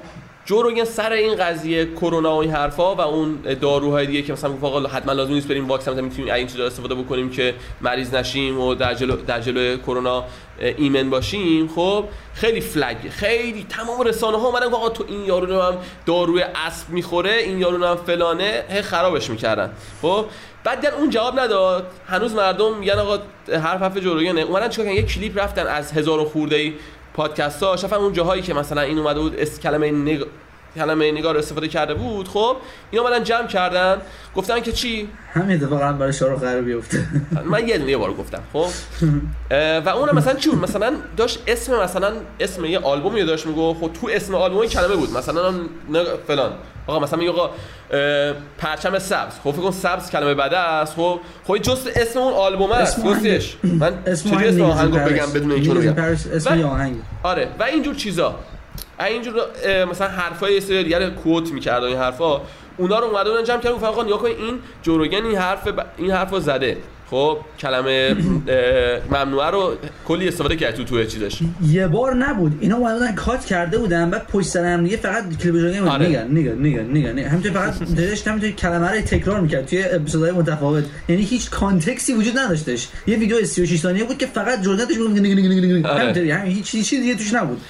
جو روگن سر این قضیه کرونا و این حرفا و اون داروهای دیگه که مثلا گفت آقا حتما لازم نیست بریم واکسن مثلا می‌تونیم این چیزا استفاده بکنیم که مریض نشیم و در جلو در جلو کرونا ایمن باشیم خب خیلی فلگ خیلی تمام رسانه ها اومدن آقا تو این یارو رو هم داروی اسب می‌خوره این یارو رو هم فلانه هی خرابش می‌کردن خب. بعد اون جواب نداد. هنوز مردم میگن آقا حرف حرف جوروگنه اومدن چیکار کردن؟ یه کلیپ رفتن از هزار و خورده ای پادکست ها شفن اون جاهایی که مثلا این اومده بود اس کلمه نگ... کلمه نگار استفاده کرده بود خب این اومدن جمع کردن. گفتن که چی؟ همین اتفاق هم برای شاروخ قرار بیفته. من یه دونه بار گفتم خب. و اونم مثلا چون مثلا داشت اسم مثلا اسم یه آلبومی رو داشت میگو خب تو اسم آلبوم کلمه بود. مثلا فلان. آقا مثلا میگه آقا پرچم سبز. خب فکر کن سبز کلمه بده است خب. خب جست اسم اون آلبوم است. گفتش من اسم آهنگو بگم بدون اینکه بگم؟ اسم آهنگ. آره. و اینجور چیزا. اینجور مثلا حرفای یه سری دیگه رو کوت می‌کرد این حرفا اونا رو اومده بودن جمع کردن گفتن آقا نگاه کن این جوروگن این حرف ب... این حرفو زده. خب کلمه ممنوعه رو کلی استفاده کرد تو تو چیزش. یه بار نبود. اینا اومده بودن کات کرده بودن بعد پشت سر هم دیگه فقط کلیپ جوگن آره. نگن نگن نگن نگن همینطور فقط داشت همینطور کلمه رو تکرار می‌کرد. توی اپیزودهای متفاوت. یعنی هیچ context ی وجود نداشتش. یه ویدیو 36 ثانیه بود که فقط جو روگن توش می‌گفت نگ نگ نگ نگ آره. همینطوری. همین هیچ چیزی دیگه توش نبود.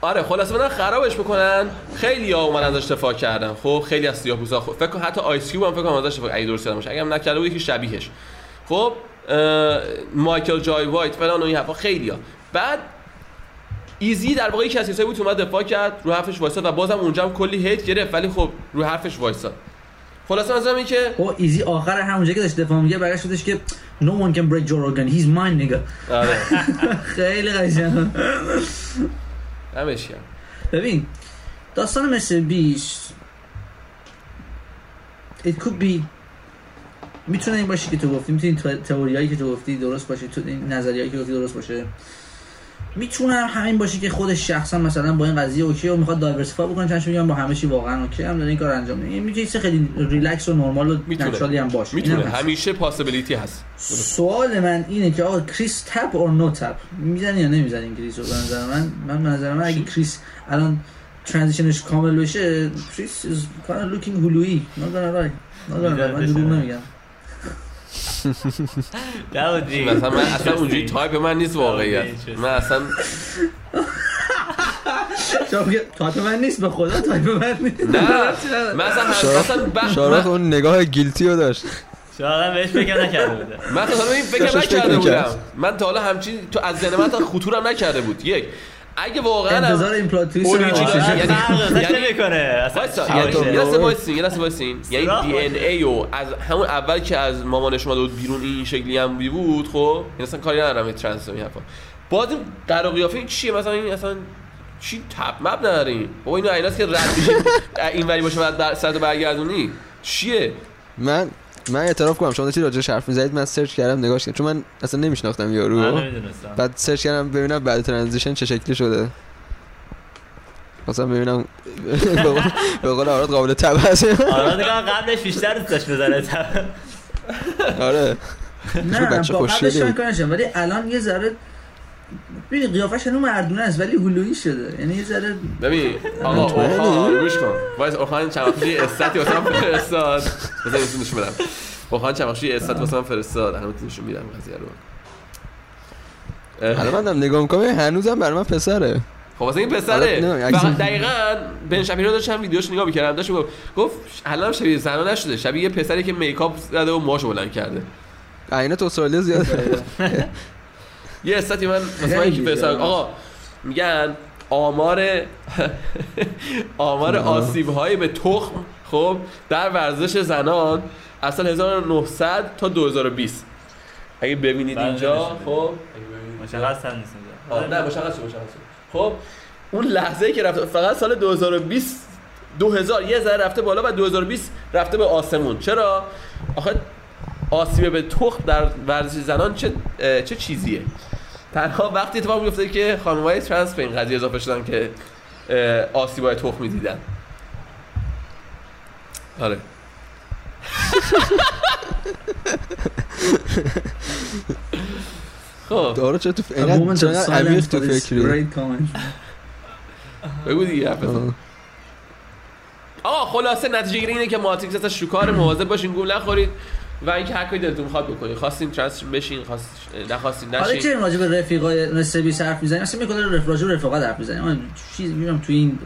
آره خلاصه بدن خرابش می‌کنن. خیلی ها اومدن ازش دفاع کردن. خب خیلی از سیاه‌پوستا خب فکر حتی آیس کیوب هم فکر کنم ازش دفاع اگه درست باشه. اگه هم نکرده بود یکی شبیهش. خب مایکل جای وایت فلان و این حرفا خیلی ها. بعد ایزی در واقع یکی از کسایی بود اومد دفاع کرد رو حرفش وایساد و بازم اونجا هم کلی hate گرفت ولی خب رو حرفش وایساد. خلاصه مثلا این که او ایزی آخر همونجا که داشت دفاع میگه برگشت گفتش که no one can break Joe Rogan. He's my nigga. آره. خیلی قشنگ. کرد ببین داستان مستر بیست it could be می‌تونه این باشه که تو گفتی می‌تونی تئوریایی که تو گفتی درست باشه تو این نظریهایی که گفتی درست باشه. می‌تونم همین باشه که خودش شخصا مثلا با این قضیه okay و می‌خواد diversify بکنه چون میگم با همه چی واقعا okay هم داره این کار انجام میده میگه چیز خیلی ریلکس و نرمال و می‌تونه. naturally هم باشه. می‌تونه. هست. همیشه possibility هست. سوال من اینه که آقا کریس tap or no tap می‌زنی یا نمی‌زنی کریس رو به نظر من؟ من به نظر من اگه کریس الان transition ش کامل بشه کریس is kind of looking هلویی. Not gonna lie. Not gonna lie. من دروغ نمیگم. داودی مثلا من اصلا اونجوری تایپ من نیست واقعیت. من اصلا تایپ من نیست؟ به خدا تایپ من نیست. نه. من اصلا شارخ- اون نگاه گیلتی رو داشت. شاید بهش فکر نکرده بوده. من تا حالا این فکر نکرده. بودم. من تا حالا همچین تو از ذهن من خطورم نکرده بود. یک. اگه واقعا انتظار این پلات تویست رو. یعنی- یعنی- یه. لحظه وایسین یه لحظه وایسین یعنی سراغ دی ان ای و از همون اول که از مامانش اومده بود بیرون این شکلی هم بی بود خب؟ این اصلا کاری ندارم و این حرفا. باز این قرار قیافه این چیه؟ مثلا این اصلا چی tap مپ نداریم بابا اینو ایناست که رد میشه. این وری باشه بعد در سرت برگردونی. چیه؟ من من اعتراف کنم. شما داشتید راجعش حرف می‌زدید من سرچ کردم نگاش کردم. چون من اصلا نمیشناختم من یارو نمی‌دونستم. بعد سرچ کردم ببینم بعد transition چه شکلی شده. مثلا ببینم به قول- آراد قابل tap هست آره دیگه قبلش بیشتر دوست داشت بزنه آره. نه با قبلش من بود. کار نشم ولی الان یه ذره ببین قیافش هنوز مردونه است ولی هلویی شده. یعنی یه ذره ببین آقا؟ اوخان گوش کن. وایس اوخان یه stat ی واسه من فرستاد. بذار اینو نشون بدم. اوخان یه stat ی واسه من فرستاد. الان نشون میدم قضیه رو. حالا من دارم نگاه می‌کنم هنوزم برای من پسره. خب واسه این حالا پسره عکس- و دقیقاً بن شپیرو داشتم ویدیوش نگاه می‌کردم داشت می‌گفت گفت الان هم شبیه زنا نشده. شبیه یه پسری که makeup زده و موهاشو بلند کرده. عینه تو استرالیا زیاد یه استاتی من واسه من خیلی یکی فرستاد زیاد. آقا میگن آمار آمار. آسیب های به تخم خب در ورزش زنان از سال 1900 تا 2020 اگه ببینید بله، اینجا خب. اگه ببینید. مشخص هم نیست آه، نه مشخص شد، مشخص شد. خب اون لحظه که رفته فقط سال 2020 2000 یه ذره رفته بالا و 2020 رفته به آسمون. چرا؟ آخه آسیب به تخم در ورزش زنان چه چه چیزیه؟ تنها وقتی اتفاق میفته که خانم‌های ترنس به این قضیه اضافه شدن که آسیبای تخمی دیدن. آره. خب. دارو چه تو اینقدر عمیق تو فکری؟ great comment. بگو دیگه. آقا خلاصه نتیجه گیری اینه که ماتریکس از شکار مواظب باشین گول نخورید. و اینکه هر کاری دلتون می‌خواد بکنید خواستین ترانس بشین خواست نخواستین حالا نشین. که راجع به رفیقای نسبی حرف می‌زنیم اصلا می‌کنه رف راجع به رفقا حرف می‌زنیم من چیز می‌بینم تو این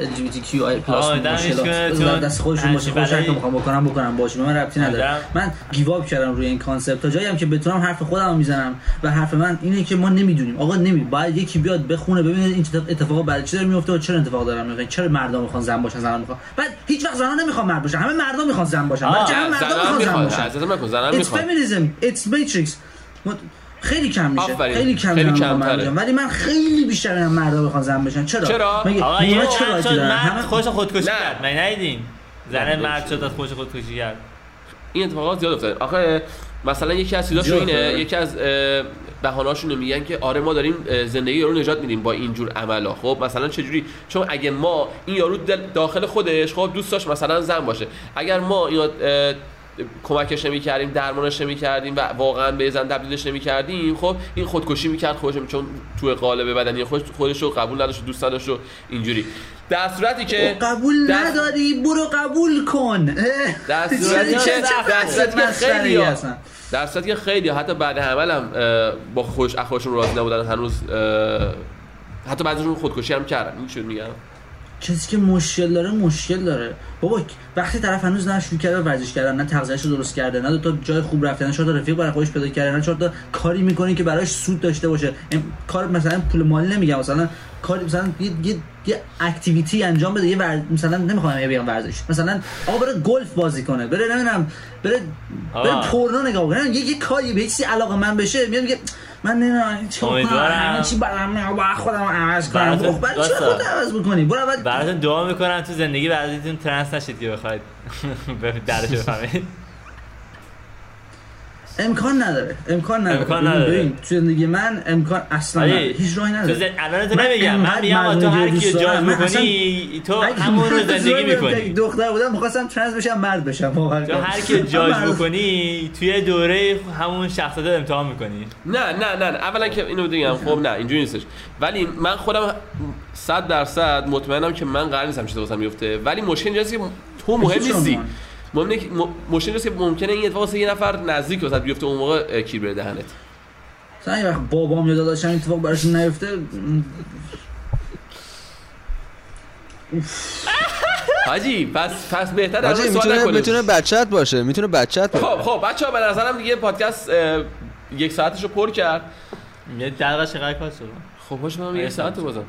ال جی بی تی کیو آی پلاس مشکلات دست خودشون باشه. هرچی خودش هر برای- کاری می‌خوام بکنم بکنم باشه. من ربطی نداره. من give up کردم روی این concept تا جایی هم که بتونم حرف خودم می‌زنم و حرف من اینه که ما نمی‌دونیم. آقا نمی باید یکی بیاد بخونه ببینه این چه اتفاقا برای چی داره میفته و چرا اتفاق داره میفته چرا مردم می‌خوان زن باشن زن می‌خوان؟ بعد هیچ وقت زنان نمی‌خوان مرد باشن. همه مردم می‌خوان زن باشن. همه مردم می‌خوان زن باشن. عزیزم نکن زنم It's می‌خواد feminism. It's matrix. ما- خیلی کم میشه. آفرین. خیلی کم خیلی کمتره. ولی من خیلی بیشتر اینم مردا بخوان زن بشن. چرا؟ چرا؟ مگه آقا یه اونا چه مرد شد خوش خودکشی. کرد. من ندیدین؟ زن مرد. شد از خوش خودکشی کرد. این اتفاقات زیاد افتاده. آخه مثلا یکی از چیزاشون زیاد اینه. یکی از بهانه‌هاشون میگن که آره ما داریم زندگی یارو نجات میدیم با اینجور عملا. خب مثلا چجوری؟ چون اگه ما این یارو دل- داخل خودش خب دوست داشت مثلا زن باشه. اگر ما اینو اه، کمکش نمی کردیم درمانش نمی کردیم و واقعا به زن تبدیلش نمی کردیم خب این خودکشی می‌کرد خودش چون تو قالب بدنی خودش خودش رو قبول نداشت دوست نداشت و اینجوری. در صورتی که قبول در- نداری برو قبول کن. در صورتی که در صورتی که خیلی هستن. در صورتی که خیلی حتی بعد عمل هم با خوش اخواشون راضی نبودن هنوز حتی بعضیشون خودکشی هم کردن. این میگم؟ کسی که مشکل داره مشکل داره. بابا وقتی طرف هنوز نه شروع کرده ورزش کردن نه تغذیه‌اش رو درست کرده نه دو تا جای خوب رفته نه چهار تا رفیق برای خودش پیدا کرده نه چهار تا کاری می‌کنه که براش سود داشته باشه. کار مثلا پول مالی نمیگم مثلا کاری مثلا یه یه, یه اکتیویتی انجام بده یه ور... مثلا نمی‌خوام بگم ورزش. مثلا آقا بره گلف بازی کنه بره نمی‌دونم بره بره. پورنو نگاه کنه. یه یه کاری به چیزی علاقه من بشه میگه من نمی‌دونم چه امیدوارم. همه چی برام میاد باید خودم عوض کنم. خب بعد چرا واسه. خودت عوض می‌کنی؟ برو اول. براتون دعا می‌کنم تو زندگی بعدیتون ترنس نشید که بخواید درش بفهمید. امکان نداره امکان نداره. امکان ببین- نداره. ببین، تو زندگی من امکان اصلا. نداره. هیچ راهی تو نداره. زن... الان تو من نمیگم من میگم تو هر کی من بکنی تو همون رو زندگی می‌کنی. دختر بودم می‌خواستم ترنس بشم مرد بشم. واقعا تو هر کی جاج بکنی توی دوره همون شخصیت رو امتحان می‌کنی. نه نه نه نه. اولا که اینو بگم خب نه اینجوری نیستش. ولی من خودم 100 درصد مطمئنم که من قرار نیستم چیزی واسم بیفته. ولی مشکل اینجاست که تو مهم نیستی. مهم اینه که- م- مشکل اینجاست که ممکنه این اتفاق واسه یه نفر نزدیک واسه بیفته اون موقع کیر بره دهنت. مثلا یه وقت بابام یا داداشم این اتفاق براشون نیفته. حاجی پس پس بهتر حاجی می‌تونه. می‌تونه بچت باشه می‌تونه بچت باشه. خب خب بچه ها به نظرم دیگه پادکست یک ساعتش رو پر کرد. یه دقیقه چقدر کار شد؟ خب باشه من یک آره، ساعت. بازم.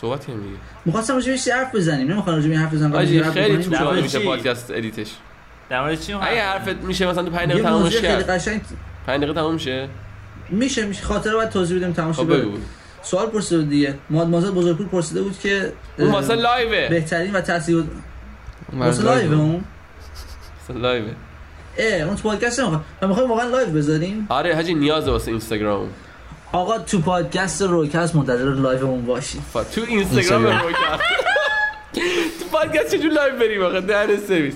صحبت کنیم دیگه. می‌خواستم راجع بهش حرف بزنیم. نمی‌خوام راجع به این حرف بزنم. حرف خیلی طولانی میشه؟ پادکست ادیتش. در مورد چی اگه حرفت میشه مثلا تو 5 یه دقیقه تمومش موضوع خیلی قشنگ. 5 دقیقه تموم میشه میشه. میشه خاطره باید توضیح بدیم تمام خب شه. بگو. سوال پرسیده بود دیگه. مادمازل بزرگپور پرسیده بود که اون واسه لایوه. بهترین و تاثیر واسه لایو. لایو اون؟ لایوه. اه اون تو پادکست نمی‌خوام. من می‌خوایم واقعا لایو بذاریم. آره حاجی نیازه واسه اینستاگرام. آقا تو پادکست روکست منتظر لایو اون باشی ف- تو اینستاگرام اینستاگرام. رو کرد تو پادکست چجور لایو بریم آخه دهن سرویس.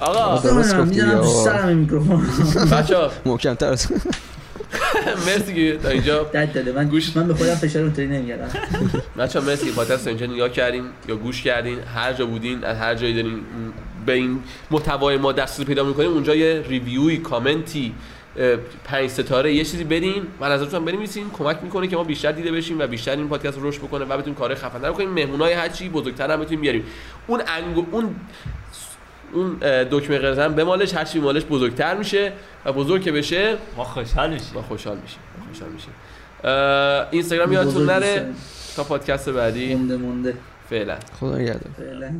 آقا. درست گفتی، آقا. میکروفون. بچا محکم‌تر از مرسی که تا اینجا. درد داده. من گوش. من به خودم فشار اونطوری نمیارم بچا مرسی که پادکست اینجا نگاه کردین یا گوش کردین. هر جا بودین از هر جایی دارین به این محتوای ما دست پیدا می‌کنیم اونجا یه ریویوی کامنتی پنج ستاره یه چیزی بدین و نظرتون بنویسین کمک می‌کنه که ما بیشتر دیده بشیم و بیشتر این پادکست رو رشد بکنه و بتونیم کار خفن‌تر بکنیم مهمونای هر چی بزرگتر هم بتونیم بیاریم. اون انگو اون اون دکمه قرمز هم بمالش هر چی مالش بزرگتر میشه و بزرگ که بشه ما خوشحال میشیم. ما خوشحال میشیم خوشحال میشیم. اینستاگرام یادتون نره تا پادکست بعدی. مونده مونده. فعلا. خدا نگهدار. فعلا.